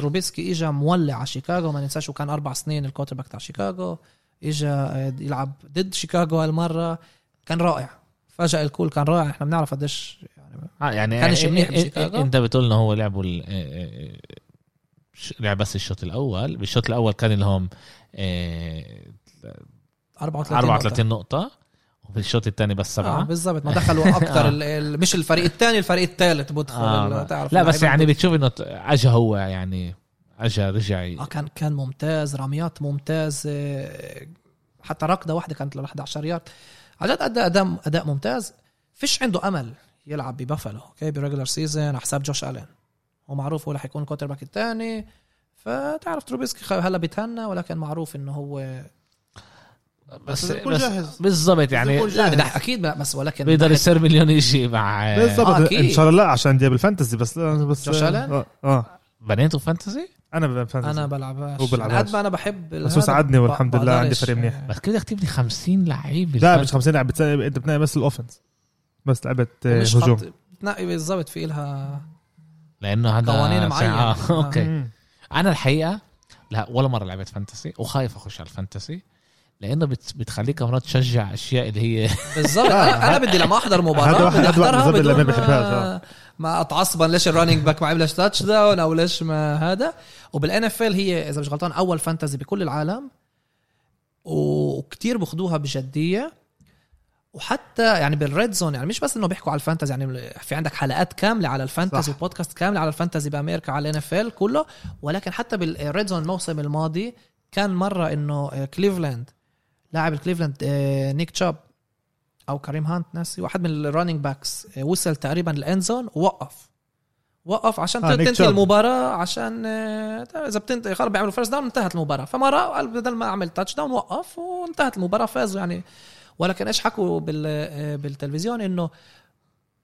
تروبيسكي اجى مولع على شيكاغو ما ننساش وكان أربع سنين ال quarterback تاع شيكاغو اجى يلعب ضد شيكاغو هالمره كان رائع فجأة الكل كان رائع إحنا بنعرف قديش يعني يعني كانش منيح بشيكاغو. انت بتقول انه هو لعبوا لعب بس الشوط الأول بالشوط الأول كان لهم إيه، 34 34 نقطة وبالشوط الثاني بس آه سبعة بالضبط. ما دخلوا أكثر آه. ال- مش الفريق الثاني الفريق الثالث بدخل آه تعرف. لا بس يعني. بتشوف إنه اجى هو يعني اجى رجع. آه كان كان ممتاز. رميات ممتاز. آه، حتى ركضة واحدة كانت ل 11 يارد. عن جد اداء اداء أداء ممتاز. فيش عنده أمل يلعب ببافلو أوكي بريجلر سيزون على حساب جوش ألين. هو معروف هو رح يكون ال quarterback الثاني فتعرف تروبيسكي هلا بيتهنى ولكن معروف إنه هو بس, يكون بس جاهز. بالضبط يعني لا. بدح أكيد لا، بس ولكن بيقدر يصير مليون شيء مع بالضبط آه،. إن شاء الله لا عشان دي بال fantasy بس بس جوش؟ آه, آه. بنيته fantasy أنا بال fantasy أنا بلعبهاش هو بلعبهاش. قد ما أنا بحب بس هو هذا، ساعدني والحمد لله عندي فريق منيح. بس كده بدك تبني 50 لعيب لا. مش 50 لاعب بتس- أنت بتنقي بس ال offense بس لعبة آه، هجوم بتنقي بالضبط في إلها لأنه هذا قوانين معينة. آه. آه. okay. أنا الحقيقة لا ولا مرة لعبت fantasy وخايف أخش على ال fantasy لأنه بت... بتخليك مرات تشجع أشياء اللي هي بالضبط آه، أنا بدي لما احضر مباراة هذا واحد- بدي احضرها اللي بدون ما ما. ما اتعصبا ليش ال running back ما عملش touchdown أو ليش ما هذا. وبال NFL هي إذا مش غلطان أول fantasy بكل العالم. وكتير باخدوها بجدية. وحتى يعني بال red zone يعني مش بس إنه بيحكوا على ال fantasy يعني في عندك حلقات كاملة على ال fantasy. وبودكاست كاملة على ال fantasy بأمريكا على ال NFL كله. ولكن حتى بال red zone الموسم الماضي كان مرة إنه كليفلاند لاعب الكليفلاند آه، نيك تشب أو كريم هانت ناسي واحد من ال running backs آه، وصل تقريبا ال end zone ووقف وقف عشان آه، آه تنتهي. المباراة عشان آه، إذا بتنتهي خلص بيعملوا first down انتهت المباراة. فمره قال بدل ما أعمل touchdown وقف وانتهت المباراة فازوا يعني. ولكن إيش حكوا بال آه، بالتلفزيون؟ إنه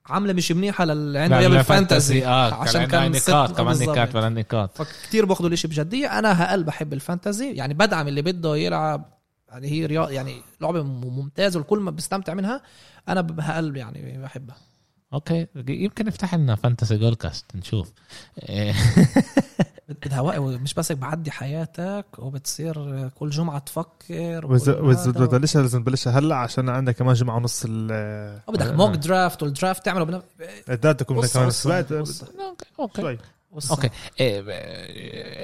عاملة مش منيحة للي عنده أيام ال fantasy آه عشان كان نقاط كمان. نقاط ولا نقاط. فكتير باخذوا الإشي بجدية. أنا هلأ بحب ال fantasy. يعني بدعم اللي بده يلعب يعني هي رياضة يعني لعبة ممتازة والكل ما بيستمتع منها أنا ب- هقل يعني بحبها أوكي يمكن نفتح لنا فانتسي جول كاست نشوف إيه. بدها مش بس بعدي حياتك وبتصير كل جمعة تفكر تبلشها لازم تبلشها هلأ عشان عندك كمان جمعة ونص ال وبدك موك درافت والدرافت تعمله بنا... الداتا بدك كمان قصة- أوكي أوكي. أوكي إيه،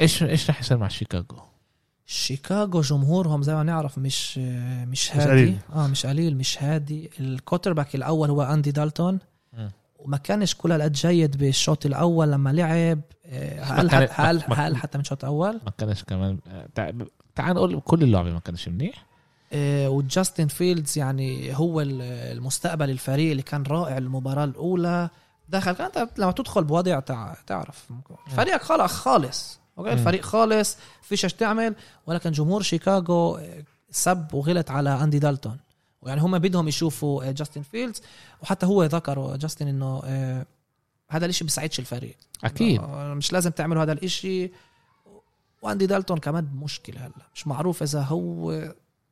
إيش إيش رح يصير مع شيكاغو؟ شيكاغو جمهورهم زي ما نعرف مش مش هادي. قليل. آه مش قليل مش هادي. ال quarterback الأول هو أندي دالتون. وما كانش كل هالقد جيد بالشوط الأول لما لعب. هلأ ما- هلأ حتى من شوط اول ما كانش كمان. تع- تعال نقول كل اللعبة ما كانش منيح. آه، وجاستن فيلدز يعني هو ال- المستقبل الفريق اللي كان رائع المباراة الأولى. دخل كانت لما تدخل بوضع تع- تعرف. فريقك خلص خالص. okay. الفريق خالص فيش تعمل. ولكن جمهور شيكاغو آه، سب وغلط على أندي دالتون. ويعني هم بدهم يشوفوا آه، جاستن فيلدز. وحتى هو ذكروا جاستن إنه آه، هذا الإشي بيساعدش الفريق. أكيد. آه، مش لازم تعملوا هذا الإشي. وأندي دالتون كمان مشكلة هلا. مش معروف إذا هو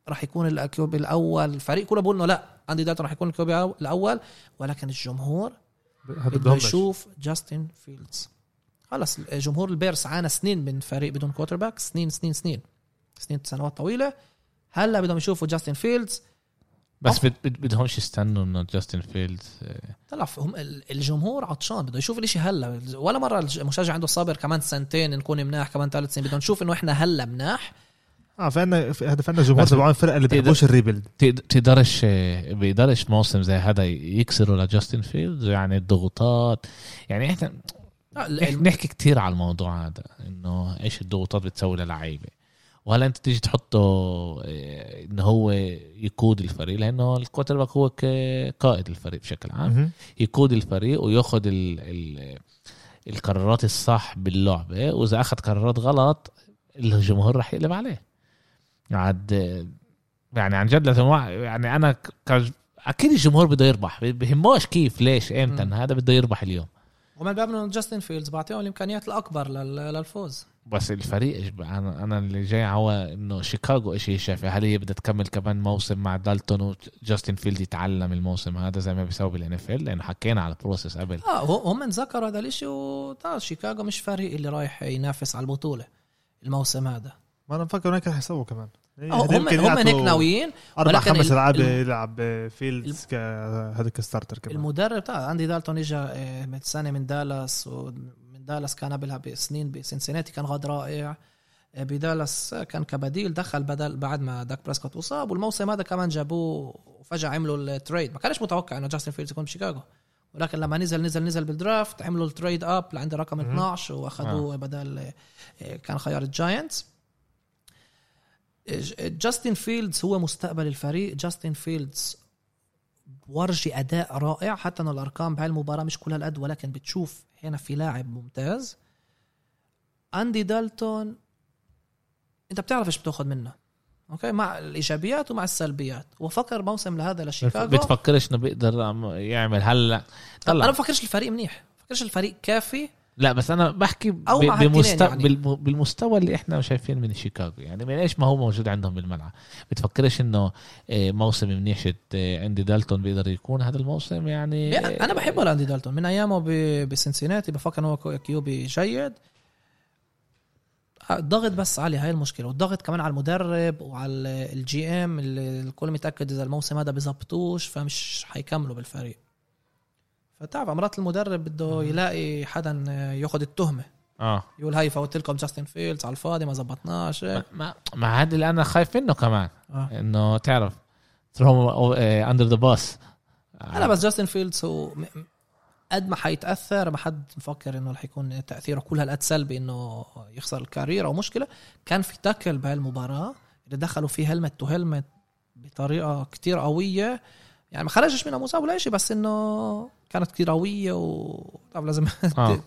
راح يكون ال QB الأول. الفريق كله بقول إنه لا أندي دالتون راح يكون ال QB الأول. ولكن الجمهور بده يشوف جاستن فيلدز. خلص جمهور البيرز عانى سنين من فريق بدون quarterback سنين سنين سنين سنين سنوات طويلة. هلأ بدهم يشوفوا جاستن فيلدز بس بد- بد- بدهمش يستنوا إنه جاستن فيلدز آه، طلع هم ال- الجمهور عطشان بده يشوف الإشي هلأ. ولا مرة المشجع عنده صبر كمان سنتين نكون مناح كمان ثلاث سنين. بدهم نشوف إنه إحنا هلأ مناح. آه فعنا هذا فعنا جمهور تبعون الفرقة اللي تقدر- بيحبوش ال rebuild تقد- تقدرش آه، بيقدرش موسم زي هذا يكسروا لجاستن فيلدز يعني الضغوطات. يعني إحنا نحكي, نحكي كتير على الموضوع هذا إنه إيش الضغوطات بتسوي للعيبه وهلا أنت تيجي تحطه آه، إنه هو يقود الفريق لأنه الكوتر باك هو قائد الفريق بشكل عام. يقود الفريق وياخذ ال ال القرارات الصح باللعبة وإذا أخذ قرارات غلط الجمهور راح يقلب عليه عاد آه، يعني عن جد لازم يعني أنا ك- أكيد الجمهور بده يربح بهموش كيف ليش إمتى. هذا بده يربح اليوم ومن باب إنه جاستن فيلدزز بعطيهم الإمكانيات الأكبر لل- للفوز. بس الفريق؟ أنا أنا اللي جاي هو إنه شيكاغو إيش هي شايفة؟ هل هي بدها تكمل كمان موسم مع دالتون وجاستن فيلد يتعلم الموسم هذا زي ما بيسوي بال NFL لأنه حكينا على ال process قبل. آه هو- هم ذكروا هذا الإشي وطبعا شيكاغو مش فريق اللي رايح ينافس على البطولة الموسم هذا. ما أنا مفكر هيك رح يسووا كمان. هم يمكن هم هيك ناويين. أربع خمس ال- العاب يلعب فيلدز كهذا ك starter كمان. المدرب تاع أندي دالتون اجى آه، من سنة من دالاس ومن دالاس كان قبلها بسنين بسنسيناتي كان غاد رائع. آه، بدالاس كان كبديل دخل بدل بعد ما داك بريسكوت انصاب. والموسم هذا كمان جابوه وفجأة عملوا ال trade. ما كانش متوقع إنه جاستن فيلدز يكون بشيكاغو. ولكن لما نزل نزل نزل بال draft عملوا ال trade up لعند رقم مهم. 12 وأخذوه بدل آه، كان خيار الجاينتس. جاستن فيلدز هو مستقبل الفريق. جاستن فيلدز ورجى أداء رائع. حتى انه الأرقام بهاي المباراة مش كل هالقد ولكن بتشوف هنا في لاعب ممتاز. اندي دالتون أنت بتعرف إيش بتاخذ منه. okay؟ مع الإيجابيات ومع السلبيات. وفكر موسم لهذا لشيكاغو. بتفكرش إنه بيقدر عم- يعمل هلا؟ طلع. أنا بفكرش الفريق منيح. بفكرش الفريق كافي. لا بس أنا بحكي أو بمستوى يعني. بالم- بالمستوى اللي إحنا شايفين من شيكاغو. يعني من إيش ما هو موجود عندهم بالملعب. بتفكرش إنه آه، موسم منيح شت آه، أندي دالتون بيقدر يكون هذا الموسم؟ يعني أنا بحبه لاندي دالتون. من أيامه ب- بسنسيناتي بفكر إنه هو QB جيد. الضغط بس عالي هاي المشكلة. والضغط كمان على المدرب وعلى ال GM اللي الكل متأكد إذا الموسم هذا بزبطوش فمش حيكملوا بالفريق. فتعرف مرات المدرب بده يلاقي حدا ياخذ التهمة. آه. يقول هاي فوت لكم جاستن فيلدز على الفاضي ما زبطناش. ما- ما هذا اللي أنا خايف منه كمان. آه. إنه تعرف throw under the bus أنا بس جاستن فيلدز هو قد ما حيتأثر ما حد مفكر إنه رح يكون تأثيره كل هالقد سلبي إنه يخسر ال career أو مشكلة. كان في tackle بهالمباراة اللي دخلوا فيه helmet to helmet بطريقة كتير قوية. يعني ما خرجش منها مصاب ولا شيء بس إنه كانت كتير قويه و طبعا لازم آه.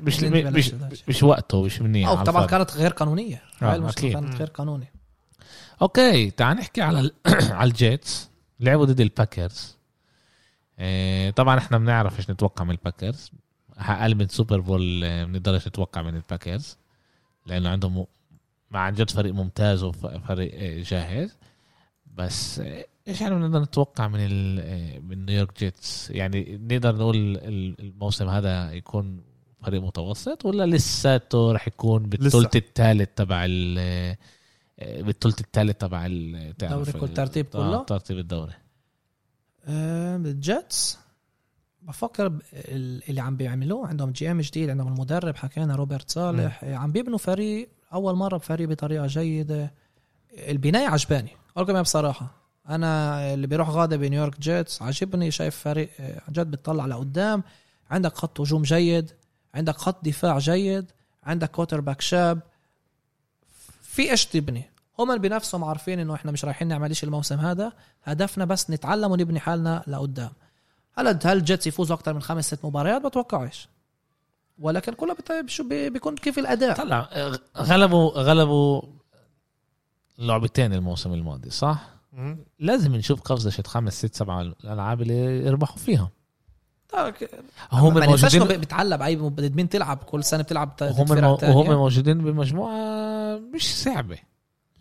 مش مش. مش وقته مش منيح أو طبعا. كانت غير قانونية آه، هاي المشكلة أكيد. كانت غير قانوني okay تعال نحكي على ال- على الجيتس لعبوا ضد الباكرز إيه، طبعا إحنا بنعرف إيش نتوقع من الباكرز أقل من Super Bowl آه، بنقدرش نتوقع من الباكرز لأنه عندهم مع عن جد فريق ممتاز وفريق آه، جاهز بس آه، إيش يعني بنقدر نتوقع من آه، من نيويورك جيتس يعني نقدر نقول ال- الموسم هذا يكون فريق متوسط ولا لساته رح يكون بالثلث الثالث تبع ال آه، بالثلث الثالث تبع الدوري كل ترتيب آه، كله؟ ترتيب الدوري. آه، الجيتس بفكر اللي عم بيعملوه عندهم GM جديد عندهم المدرب حكينا روبرت صالح. آه، عم بيبنوا فريق أول مرة بفريق بطريقة جيدة. البنايه عجباني لكم بصراحة. أنا اللي بيروح غادة بنيويورك جيتس عجبني شايف فريق آه، عن جد بتطلع لقدام. عندك خط هجوم جيد عندك خط دفاع جيد عندك quarterback شاب. في إيش تبني؟ هم بنفسهم عارفين إنه إحنا مش رايحين نعمل شيء الموسم هذا. هدفنا بس نتعلم ونبني حالنا لقدام. هل هل الجيتس يفوزوا أكثر من خمس ست مباريات؟ بتوقعش. ولكن كله شو بي- بيكون كيف الأداء. طلع آه، غلبوا غلبوا لعبتين الموسم الماضي صح؟ لازم نشوف قفزة شت خمس ست سبع الالعاب اللي يربحوا فيها هم هم موجودين بتعلب اي مين تلعب كل سنة بتلعب ضد وهم موجودين بمجموعة مش صعبة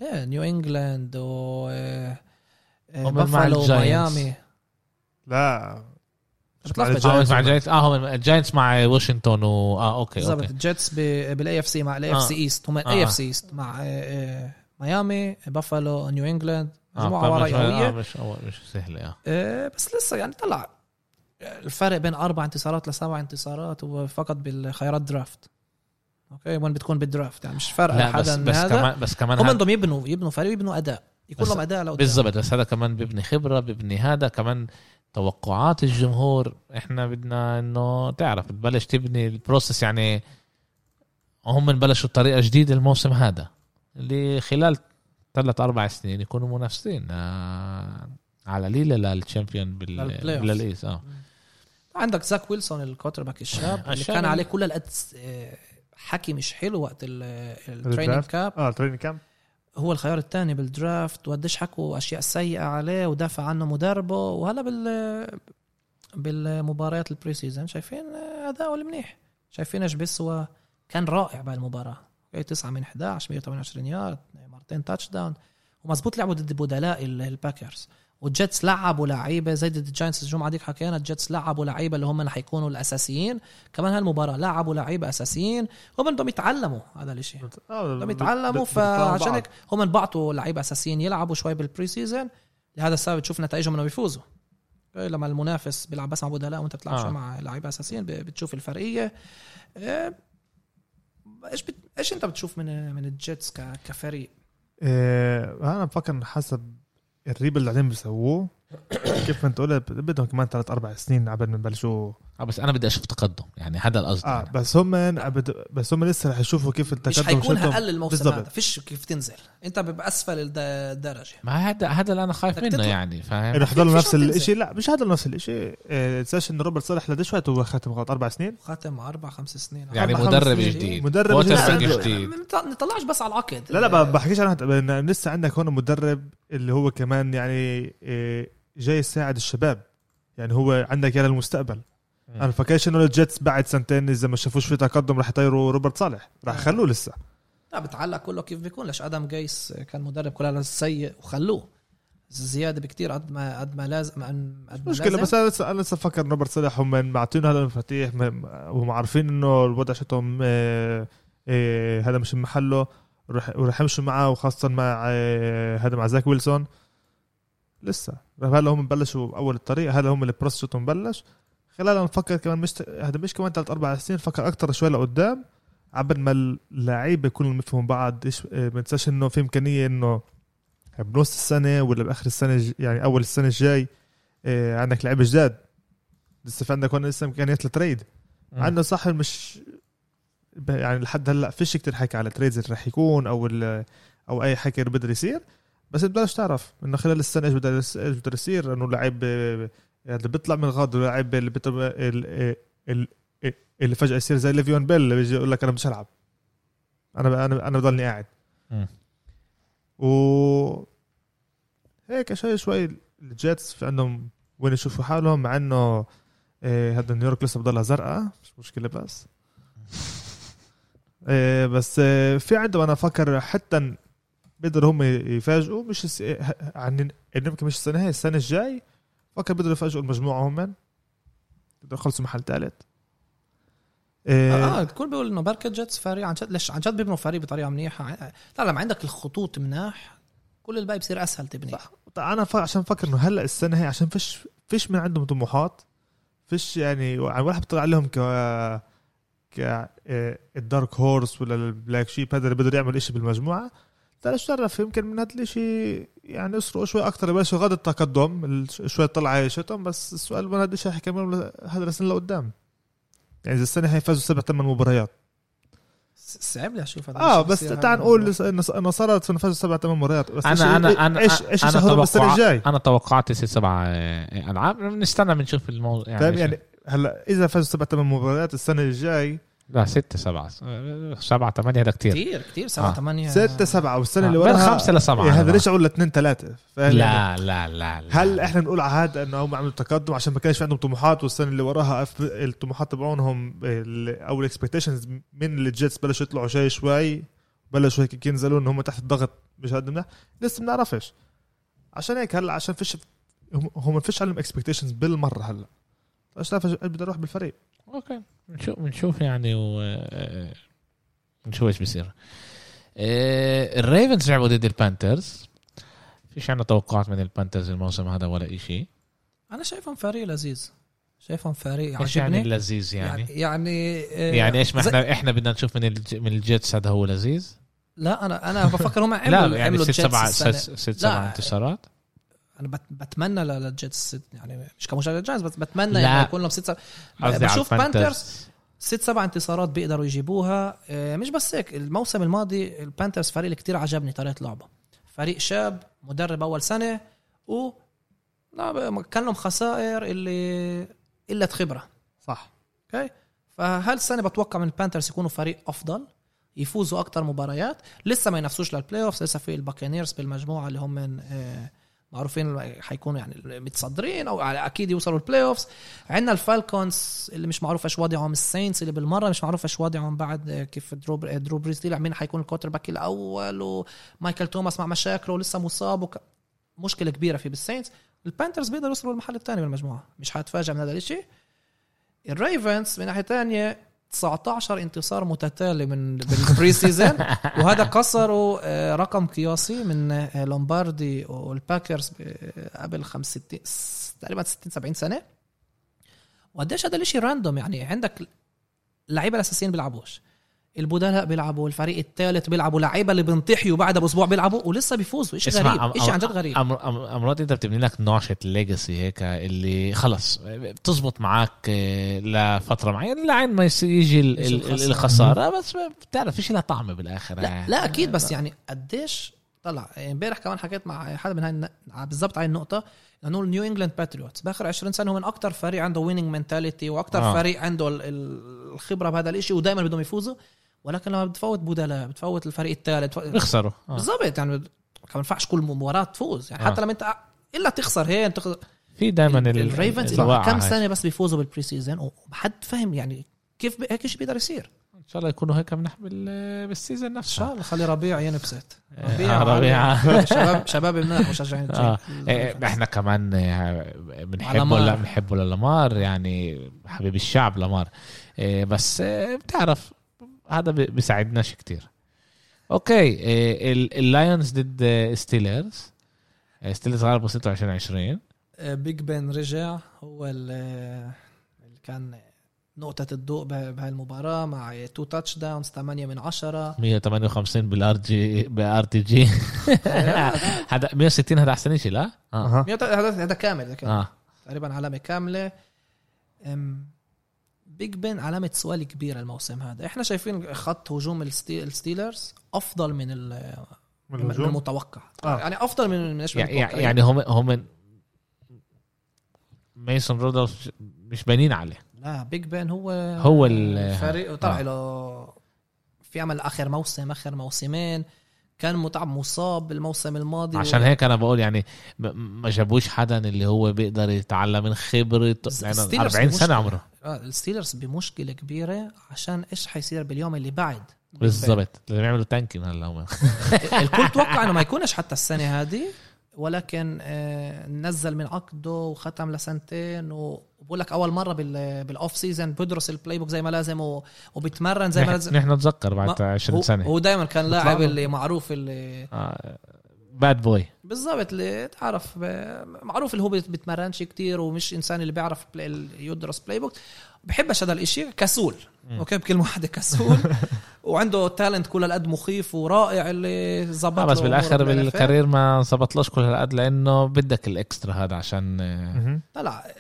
لا نيو إنجلاند و آه، هم بافالو. ميامي لا. الجاينتس. آه مع الجاينتس آه هم الجاينتس مع واشنطن و آه okay بالضبط okay الجيتس بال AFC مع ال AFC East هم. ال AFC East مع آه، آه، ميامي بافالو نيو إنجلاند مجموعه مش قويه آه مش آه مش سهلة آه. آه، بس لسه يعني طلع. الفرق بين أربع انتصارات لسبع انتصارات هو فقط بالخيارات draft okay؟ وين بتكون بال draft يعني مش فارقه لا بس بس هذا. كمان بس كمان هم بدهم يبنوا يبنوا فريق يبنوا أداء. يكون لهم أداء لو بالضبط بس هذا كمان بيبني خبرة بيبني هذا. كمان توقعات الجمهور إحنا بدنا إنه تعرف تبلش تبني ال process. يعني هم بلشوا طريقه جديده الموسم هذا اللي خلال ثلاث أربع سنين يكونوا منافسين آه، على ال playoff. بال East آه. عندك زاك ويلسون ال quarterback الشاب اللي كان عليه كل القد آه، حكي مش حلو وقت ال- ال training. camp آه ال training camp هو الخيار الثاني بال draft وقديش حكوا أشياء سيئة عليه ودافع عنه مدربه وهلا بال بالمباريات ال preseason شايفين أداؤه المنيح. شايفين إيش بيسوى؟ كان رائع بهالمباراه okay 9 من 11 128 يارد مرتين touchdown ومزبوط لعبوا ضد بدلاء ال- الباكرز والجيتس لعبوا لعيبة زي ضد الجاينتس الجمعة ديك حكينا الجيتس لعبوا لعيبة اللي هم حيكونوا الأساسيين. كمان هالمباراة لعبوا لعيبة أساسيين هم بدهم يتعلموا هذا الشيء بدهم يتعلموا فعشان هيك هم بعتوا لعيبة أساسيين يلعبوا شوي بال preseason لهذا السبب تشوف نتائجهم انه بيفوزوا. okay، لما المنافس بيلعب بس مع بدلاء وأنت بتلعب آه. مع لعيبة أساسيين بتشوف الفرقية. إيه، إيش بت... إيش أنت بتشوف من من الجيتس ك... كفريق؟ إيه أنا بفكر حسب ال rebuild اللي قاعدين بيسووه. كيف ما أنت قلت بدهم كمان ثلاث أربع سنين قبل ما يبلشوا آه، بس أنا بدي أشوف تقدم يعني هذا القصد آه يعني. بس هم بس هم لسه رح يشوفوا كيف مش التقدم حيكون شلتهم. أقل الموسم بالضبط. هذا فيش كيف تنزل. أنت باسفل الد- الدرجة. ما هذا هذا اللي أنا خايف منه تطلع. يعني فاهم؟ انه حضروا فيش نفس. الشيء لا مش هذا نفس الشيء إيه، تنساش انه روبرت صالح لديش وقت هو ختم غلط؟ أربع سنين؟ ختم أربع خمس سنين. يعني مدرب سنين. جديد. مدرب جديد. ما نطلعش بس على العقد لا لا بحكيش إن لسه عندك هون مدرب اللي هو كمان يعني إيه، جاي يساعد الشباب. يعني هو عندك يا للمستقبل أنا فكرش انه الجيتس بعد سنتين اذا ما شافوش في تقدم رح يطيروا روبرت صالح. رح. يخلوه لسه. لا بتعلق كله كيف بيكون. ليش آدم جيس كان مدرب كل سيء وخلوه؟ زيادة بكتير قد ما قد ما لازم قد ما مشكلة لازم. بس أنا لسه أنا لسه فكر روبرت صالح هم معطينه هذا المفاتيح وهم عارفين إنه الوضع شتهم آه، آه، هذا مش محله ورح يمشوا معه وخاصة مع آه، هذا مع زاك ويلسون. لسه. هلا هم بلشوا اول الطريق هلا هم ال process بلش. خلال نفكر كمان مش هذا مش كمان ثلاث أربع سنين فكر أكثر شوي لقدام عبد ما اللعيبة يكونوا مفهوم بعض إيش آه، ما ننساش إنه في إمكانية إنه بنص السنة ولا بآخر السنة يعني أول السنة الجاي آه، عندك لعيبة جداد. لسه في عندك لسه إمكانيات ل trade. انه صح مش يعني لحد هلأ فيش كتير حكي على trades اللي رح يكون أو أو أي حكي اللي بقدر يصير. بس بتبلش تعرف إنه خلال السنة إيش بده إيش بده يصير إنه لعيب آه، اللي بيطلع من الغاد ولاعب اللي بت... ال- ال- اللي فجأة يصير زي ليفيون بيل اللي بيجي يقول لك أنا مش هلعب. أنا أنا أنا بضلني قاعد. و هيك شوي شوي الجيتس في عندهم وين يشوفوا حالهم مع إنه إيه هذا نيويورك لسه بضلها زرقاء مش مشكلة بس. إيه بس إيه في عندهم أنا أفكر حتى بيقدروا هم يفاجئوا مش عن يمكن مش السنة هي السنة الجاي فكر بيقدروا يفاجئوا المجموعه هم بيقدروا يخلصوا محل ثالث إيه آه الكل بيقول إنه بركة جيتس فريق. عن جد ليش؟ عن جد بيبنوا فريق بطريقة منيحة. لا لما عندك الخطوط مناح. كل الباقي بصير أسهل تبني. صح. طيب أنا ف... عشان فكر إنه هلأ السنة هي عشان فيش فيش من عندهم طموحات. فيش يعني يعني ولا بطلع عليهم ك ك آه، ال dark horse ولا ال black sheep هذا اللي بيقدر يعمل إشي بالمجموعة. تعال شرف يمكن من هذا الإشي يعني يسرقوا شوي أكثر يبلشوا غاد التقدم ال- شوي طلع شتهم بس السؤال من هذا الشيء حيكملوا هذا السنة لقدام يعني اذا السنة هي فازوا سبع ثمان مباريات. صعب لي أشوف آه بس تعال نقول. انه صارت إنه فازوا سبع ثمان مباريات. بس أنا أنا أنا إيش إيش أنا يسهلهم السنة الجاي؟ أنا توقعت يصير سبع آه، ألعاب. بنستنى بنشوف الموضوع يعني, يعني هلا إذا فازوا سبع ثمان مباريات السنة الجاي لا ستة سبعة. آه، سبعة ثمانية هذا كتير. كثير كثير سبعة آه. ثمانية. ستة سبعة والسنة آه، اللي وراها خمسة لسبعة إيه، هذا معك. رجعوا لاثنين ثلاثة؟ فاهم؟ يعني؟ لا لا لا. لا هل إحنا بنقول على هذا انه هم عملوا تقدم؟ عشان ما كانش عندهم طموحات والسنة اللي وراها الطموحات تبعونهم أو ال expectations من الجيتس بلشوا يطلعوا شوي شوي بلشوا هيك ينزلوا إن هم تحت الضغط مش قد منيح لسه ما بنعرفش عشان هيك هلا عشان فيش هم- ما فيش عليهم expectations بالمرة هلا. إيش تعرف بدي أروح بالفريق. أوكي بنشوف بنشوف يعني و بنشوف إيش بيصير ال Ravens لعبوا ضد ال Panthers فيش عندنا توقعات من ال Panthers الموسم هذا ولا إشي أنا شايفهم فريق لذيذ شايفهم فريق إيش يعني اللذيذ يعني يعني يعني, إيش ما زي- إحنا إحنا بدنا نشوف من الج... من ال Jets هذا هو لذيذ لا أنا أنا بفكر هم لا عملوا يعني عملوا ست السنة. ست, لا. انتصارات أنا بت- بتمنى لل Jets يعني مش كمشجع جايز بس بتمنى لا. انه يكون لهم ست على بشوف Panthers ست سبع انتصارات بيقدروا يجيبوها. آه، مش بس هيك الموسم الماضي ال Panthers فريق اللي كتير عجبني طريقة لعبه. فريق شاب مدرب أول سنة و كان لهم خسائر اللي قلة خبرة. صح. أوكي؟ فهالسنه بتوقع من ال Panthers يكونوا فريق أفضل؟ يفوزوا أكتر مباريات؟ لسه ما ينافسوش لل playoff لسه في ال Buccaneers بالمجموعة اللي هم من آه، معروفين حيكونوا يعني متصدرين أو أكيد يوصلوا ال playoffs عندنا ال Falcons اللي مش معروف إيش وضعهم ال Saints اللي بالمرة مش معروف إيش وضعهم بعد آه، كيف درو درو بريز طلع مين حيكون ال quarterback الأول ومايكل توماس مع مشاكله ولسه مصاب وك... مشكلة كبيرة في بال Saints ال Panthers بيقدروا يوصلوا المحل الثاني بالمجموعه مش حتفاجئ من هذا الشيء ال Ravens من ناحية ثانية 19 انتصار متتالي من بال preseason وهذا كسروا آه، رقم قياسي من آه، لومباردي وال Packers ب- قبل 65 تقريبا 60 70 سنة. وقديش هذا الإشي random يعني عندك اللعيبه الأساسيين بيلعبوش. البدلاء بيلعبوا الفريق الثالث بيلعبوا لعيبة اللي بنطيحوا بعدها بأسبوع بيلعبوا ولسه بيفوزوا. شيء غريب شيء عن جد غريب؟ أمرات أنت بتبني لك نوشة legacy هيك اللي خلص بتزبط معك آه، لفترة معينة لعين ما يجي. الخسارة. بس بتعرف فيش لها طعم بالآخر. لا لا أكيد بس يعني قديش طلع. امبارح كمان حكيت مع حدا من هاي بالضبط هاي النقطة إنه New England Patriots بآخر 20 سنة هو من أكثر فريق عنده winning mentality وأكثر آه. فريق عنده ال- ال- الخبرة بهذا الإشي ودائما بدهم يفوزوا. ولكن لما بتفوت بدلاء بتفوت الفريق الثالث بيخسروا. آه. بالضبط يعني كمان ينفعش كل مباراة تفوز. يعني آه. حتى لما انت إلا تخسر هين تخسر في دائما ال Ravens كم سنه بس بيفوزوا بال preseason وحدش فاهم يعني كيف هيك شيء بيقدر يصير. إن شاء الله يكونوا هيك منح بال season نفسه. إن شاء الله خلي ربيع ينبسط. ربيع ربيع. شباب شباب مناح مشجعين آه. إيه، إحنا كمان آه، بنحبه ولا بنحبه للامار يعني حبيب الشعب لامار. إيه، بس آه، بتعرف هذا بيساعدناش كتير. أوكي ال Lions ضد Steelers Steelers غلبوا 26 20 Big Ben رجع. هو اللي كان نقطة الضوء بهاي المباراة مع تو touchdowns 8 من 10 158 بال RG بال RTG. هذا 160 هذا أحسن شيء لا؟ هذا هذا كامل كامل آه. تقريبا علامة كاملة. بيج بن علامة سؤال كبيرة الموسم هذا. إحنا شايفين خط هجوم الستيلرز أفضل من من المتوقع. آه. يعني أفضل من إيش يعني, يعني هم هم ميسون رودولف مش باينين عليه. لا بيج بن هو هو الفريق طلع آه. له في عمل آخر موسم آخر موسمين. كان متعب مصاب الموسم الماضي عشان و... هيك أنا بقول يعني ما جابوش حدا اللي هو بيقدر يتعلم من خبرة يعني 40 سنة عمره. آه ال Steelers بمشكلة كبيرة عشان إيش حيصير باليوم اللي بعد. بالضبط. لازم يعملوا tanking هلا الكل توقع إنه ما يكونش حتى السنة هذه. ولكن آه نزل من عقده وختم لسنتين و... بقول لك أول مرة بال offseason بدرس ال playbook زي ما لازم وبيتمرن زي ما لازم. نحن نتذكر بعد 20 سنة. هو دايما كان لاعب اللي معروف اللي آه. bad boy بالضبط اللي تعرف معروف اللي هو بيتمرنش كتير ومش إنسان اللي بيعرف يدرس playbook بحبش هذا الإشي كسول. م. أوكي؟ بكلمة واحدة كسول. وعنده talent كل هالقد مخيف ورائع اللي ظبط آه بس بالآخر بال career ما ظبطلوش كل هالقد لأنه بدك ال extra هذا عشان لا لا.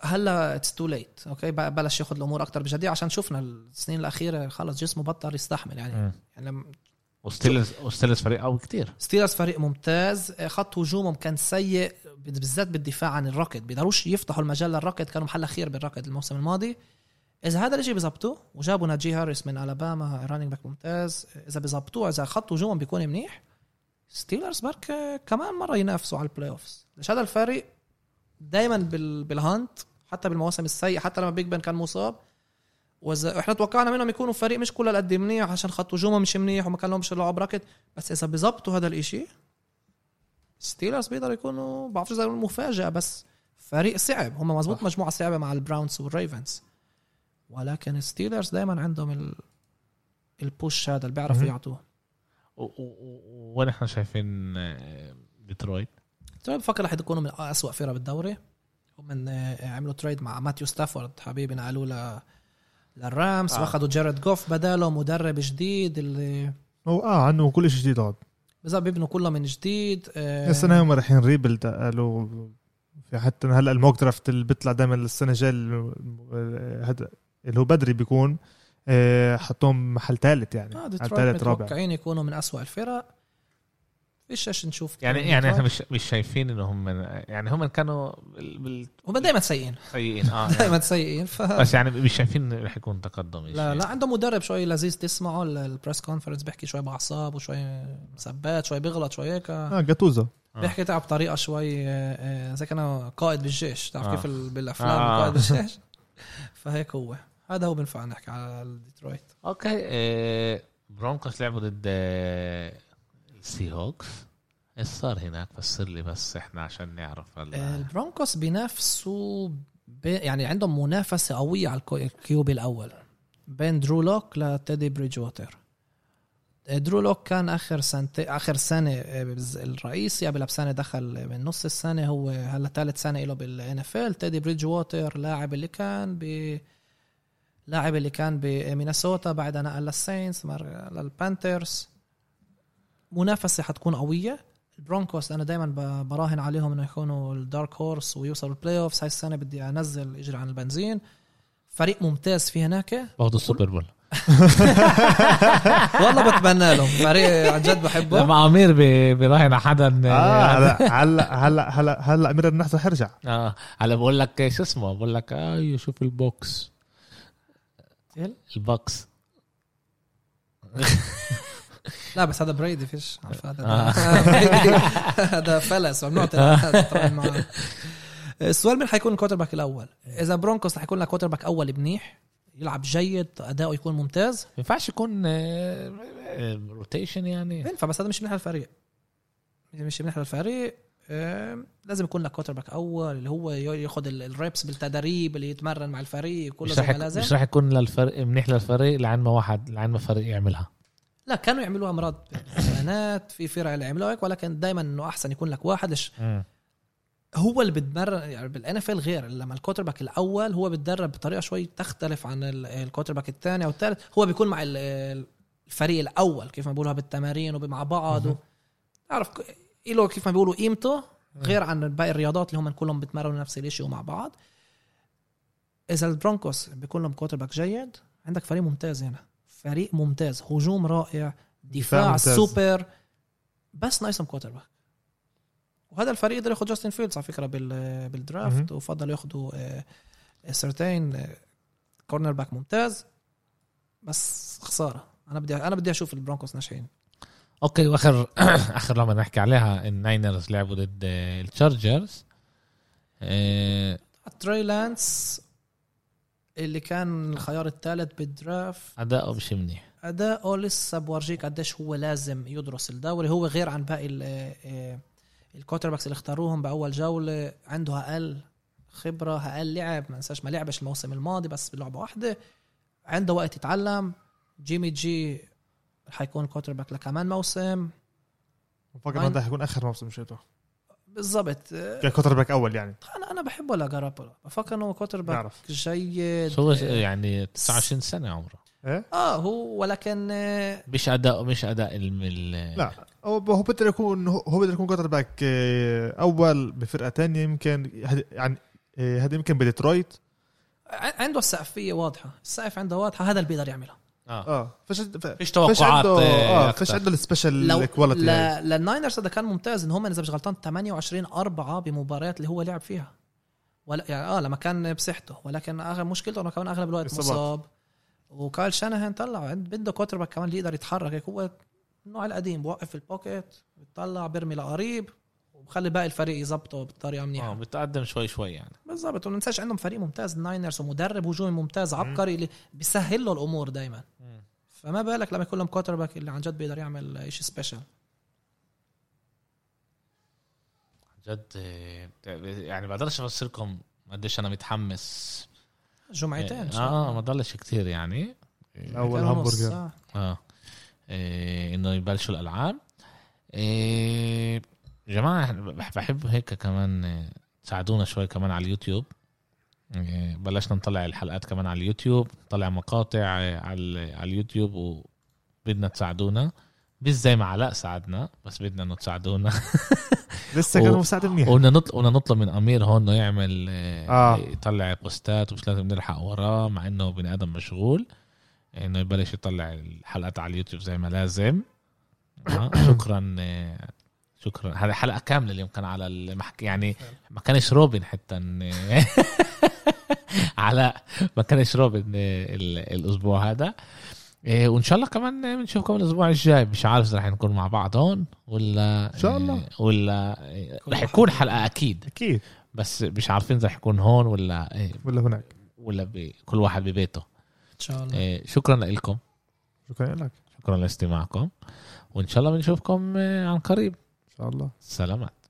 هلا it's too late أوكي؟ بلش ياخذ الأمور أكثر بجدية عشان شفنا السنين الأخيرة خلص جسمه بطل يستحمل يعني. م. يعني لما و Steelers و Steelers فريق قوي كتير. Steelers فريق ممتاز. خط هجومهم كان سيء بالذات بالدفاع عن الروكت بيقدروش يفتحوا المجال للروكت كانوا محل خير بالروكت الموسم الماضي. إذا هذا الشيء بيظبطوه وجابوا ناجي هاريس من ألاباما running back ممتاز. إذا بيظبطوه إذا خط هجومهم بيكون منيح Steelers برك كمان مرة ينافسوا على ال playoffs ليش هذا الفريق دائما بال hunt حتى بالمواسم السيئة حتى لما Big Ben كان مصاب واذا إحنا توقعنا منهم يكونوا فريق مش كل قد منيح عشان خط هجومهم مش منيح وما كان لهمش يلعبوا براكت بس إذا بيظبطوا هذا الإشي Steelers بيقدروا يكونوا بعرفش إذا مفاجأة بس فريق صعب. هم مزبوط صح. مجموعة صعبة مع ال Browns وال Ravens ولكن Steelers دائما عندهم ال... ال push هذا اللي بيعرفوا يعطوه. وين إحنا شايفين ديترويت؟ ديترويت بفكر رح يكونوا من اسوء فرق بالدوري. هم عملوا trade مع ماتيو ستافورد حبيبي نقلوا ل لل Rams آه. واخذوا جارد جوف بداله مدرب جديد اللي هو آه عنده كل شيء جديد هذا. بالظبط بيبنوا كله من جديد آه. السنة هم رايحين rebuild قالوا في حتى هلأ ال mock draft اللي بيطلع دائما السنة الجاية هذا اللي هو بدري بيكون آه حطوهم محل ثالث يعني آه ثالث رابع. متوقعين يكونوا من أسوأ الفرق. فيش إيش نشوف يعني يعني إحنا مش مش شايفين انهم يعني هم كانوا بال... هم دائما سيئين. سيئين آه دائما سيئين ف... بس يعني مش شايفين رح يكون تقدم لا لا عنده مدرب شوي لذيذ تسمعه ال press conference بيحكي شوي بأعصاب وشوي مثبات شوي بيغلط شوي هيك. آه جاتوزا بيحكي تعب بطريقة شوي آه، آه، زي كان قائد بالجيش. تعرف آه. كيف بالأفلام آه. قائد بالجيش؟ فهيك هو. هذا هو بنفع نحكي على ديترويت. okay إيه Broncos لعبوا ضد ال Seahawks إيش صار هناك؟ فسر لي بس إحنا عشان نعرف ال Broncos بينافسوا يعني عندهم منافسة قوية على ال QB الأول. بين درو لوك لتيدي بريدج ووتر درو لوك كان آخر سنه آخر سنة الرئيسي قبل بسنة دخل من نص السنة هو هلا ثالث سنة له بال NFL تيدي بريدج ووتر لاعب اللي كان ب لاعب اللي كان بمينيسوتا بعدها نقل لل Saints لل Panthers منافسة حتكون قوية. ال Broncos أنا دائما براهن عليهم إنه يكونوا ال dark horse ويوصلوا ال playoffs هاي السنة بدي أنزل إجري عن البنزين. فريق ممتاز في هناك. باخذوا ال Super Bowl. والله بتمنى لهم. فريق عن جد بحبه. لما امير براهن على حدا آه هلا هلا هلا هلا أمير النحس حيرجع آه هلا بقول لك شو اسمه؟ بقول لك أيوه شوف ال Bucs ال Bucs. لا بس هذا بريدي فيش عارف هذا آه. هذا خلص. ممنوع معه السؤال مين حيكون ال quarterback الأول؟ إذا Broncos رح يكون لك quarterback أول منيح يلعب جيد أداؤه يكون ممتاز؟ ما ينفعش يكون rotation يعني. ينفع بس هذا مش منيح للفريق. مش منيح للفريق. آم، لازم يكون لك quarterback أول اللي هو ياخذ ال reps بالتدريب اللي يتمرن مع الفريق كله زي ما لازم. مش رح يكون للفريق منيح للفريق لعند ما واحد لعند ما فريق يعملها. لا كانوا يعملوها مرات بيانات في فرق اللي عملوها هيك ولكن دائما إنه أحسن يكون لك واحد. ليش هو اللي بتمرن يعني بال NFL غير لما ال quarterback الأول هو بتدرب بطريقة شوي تختلف عن ال- ال quarterback الثاني أو الثالث. هو بيكون مع ال- الفريق الأول كيف ما بيقولوها بالتمارين ومع بعض و- تعرف له كيف ما بيقولوا قيمته غير عن باقي الرياضات اللي هم كلهم بيتمرنوا نفس الشيء ومع بعض. إذا ال Broncos بيكون لهم quarterback جيد عندك فريق ممتاز هنا. فريق ممتاز هجوم رائع دفاع ممتاز. سوبر. بس ناقصهم quarterback وهذا الفريق قدر ياخذ جاستن فيلدز على فكرة بال بال draft وفضل ياخذوا سرتين cornerback ممتاز. بس خسارة. أنا بدي أنا بدي أشوف ال Broncos ناجحين okay واخر آخر لما نحكي عليها ال Niners لعبوا ضد ال Chargers تري لانس اللي كان الخيار الثالث بال draft. اداؤه مش منيح. اداؤه لسه بورجيك قديش هو لازم يدرس الدوري. هو غير عن باقي ال quarterbacks اللي اختاروهم بأول جولة. عنده أقل خبرة أقل لعب. ما ننساش ما لعبش الموسم الماضي بس بلعبة واحدة. عنده وقت يتعلم. جيمي جي حيكون quarterback لكمان موسم. إنه ده حيكون آخر موسم شيته بالضبط. ك quarterback أول يعني. أنا أنا بحبه لجارابولو بفكر إنه quarterback بعرف جيد هو يعني 29 سنة عمره. إيه؟ آه هو ولكن آه، مش اداؤه مش أداء ال- لا. هو هو بقدر يكون هو هو بقدر يكون quarterback آه، أول بفرقة تانية يمكن هد- يعني آه، هذا يمكن بديترويت. عنده السقفية واضحة. السقف عنده واضحة. هذا اللي بيقدر يعملها آه. آه. فيش ف- فيش توقعات عنده آه أكتر. فيش عنده ال special لو quality ل... هاي. لل Niners هذا كان ممتاز إن هم إذا مش غلطان 28 4 بمباريات اللي هو لعب فيها. ولا يعني آه لما كان بصحته ولكن اغلب مشكلته إنه كمان أغلب الوقت. مصاب. وكايل شانهان طلع عند بده quarterback كمان اللي يقدر يتحرك. هيك هو النوع القديم بوقف في ال pocket بيطلع بيرمي لقريب وبخلي باقي الفريق يظبطه بطريقة منيحة. آه بتقدم شوي شوي يعني. بالضبط. وما ننساش عندهم فريق ممتاز ال Niners ومدرب هجومي ممتاز عبقري اللي بيسهل له الأمور دائما فما بالك لما يكون لهم quarterback اللي عن جد بيقدر يعمل شيء special جد آه، يعني بقدرش افسركم قديش أنا متحمس. جمعتين آه الله. ما ضلش كتير يعني. أول همبرجر. آه. إيه إنه يبلشوا الألعاب. إيه جماعة بح- بحب هيك كمان تساعدونا شوي كمان على اليوتيوب إيه بلشنا نطلع الحلقات كمان على اليوتيوب نطلع مقاطع على على اليوتيوب وبدنا تساعدونا مش زي ما علاء ساعدنا بس بدنا انه تساعدونا لسه و- كان مساعد منيح وبدنا نطلب نطلب من أمير هون إنه يعمل آه. آه. يطلع بوستات ومش لازم نلحق وراه مع إنه بني آدم مشغول إنه يبلش يطلع الحلقات على اليوتيوب زي ما لازم آه. شكرا آه، شكرا. هذه حلقة كاملة اليوم كان على المحكي يعني ما كانش روبن حتى علاء ما كانش روبن ال- الأسبوع هذا. إيه وإن شاء الله كمان بنشوفكم الأسبوع الجاي. مش عارف إذا رح نكون مع بعض هون ولا إن شاء الله. إيه، ولا إيه، رح يكون حلقة أكيد. أكيد. بس مش عارفين إذا رح يكون هون ولا ولا هناك. ولا كل واحد ببيته. إن شاء الله. شكرا لكم. شكرا لك. شكرا لاستماعكم. وإن شاء الله بنشوفكم عن قريب. ان شاء الله. سلامات.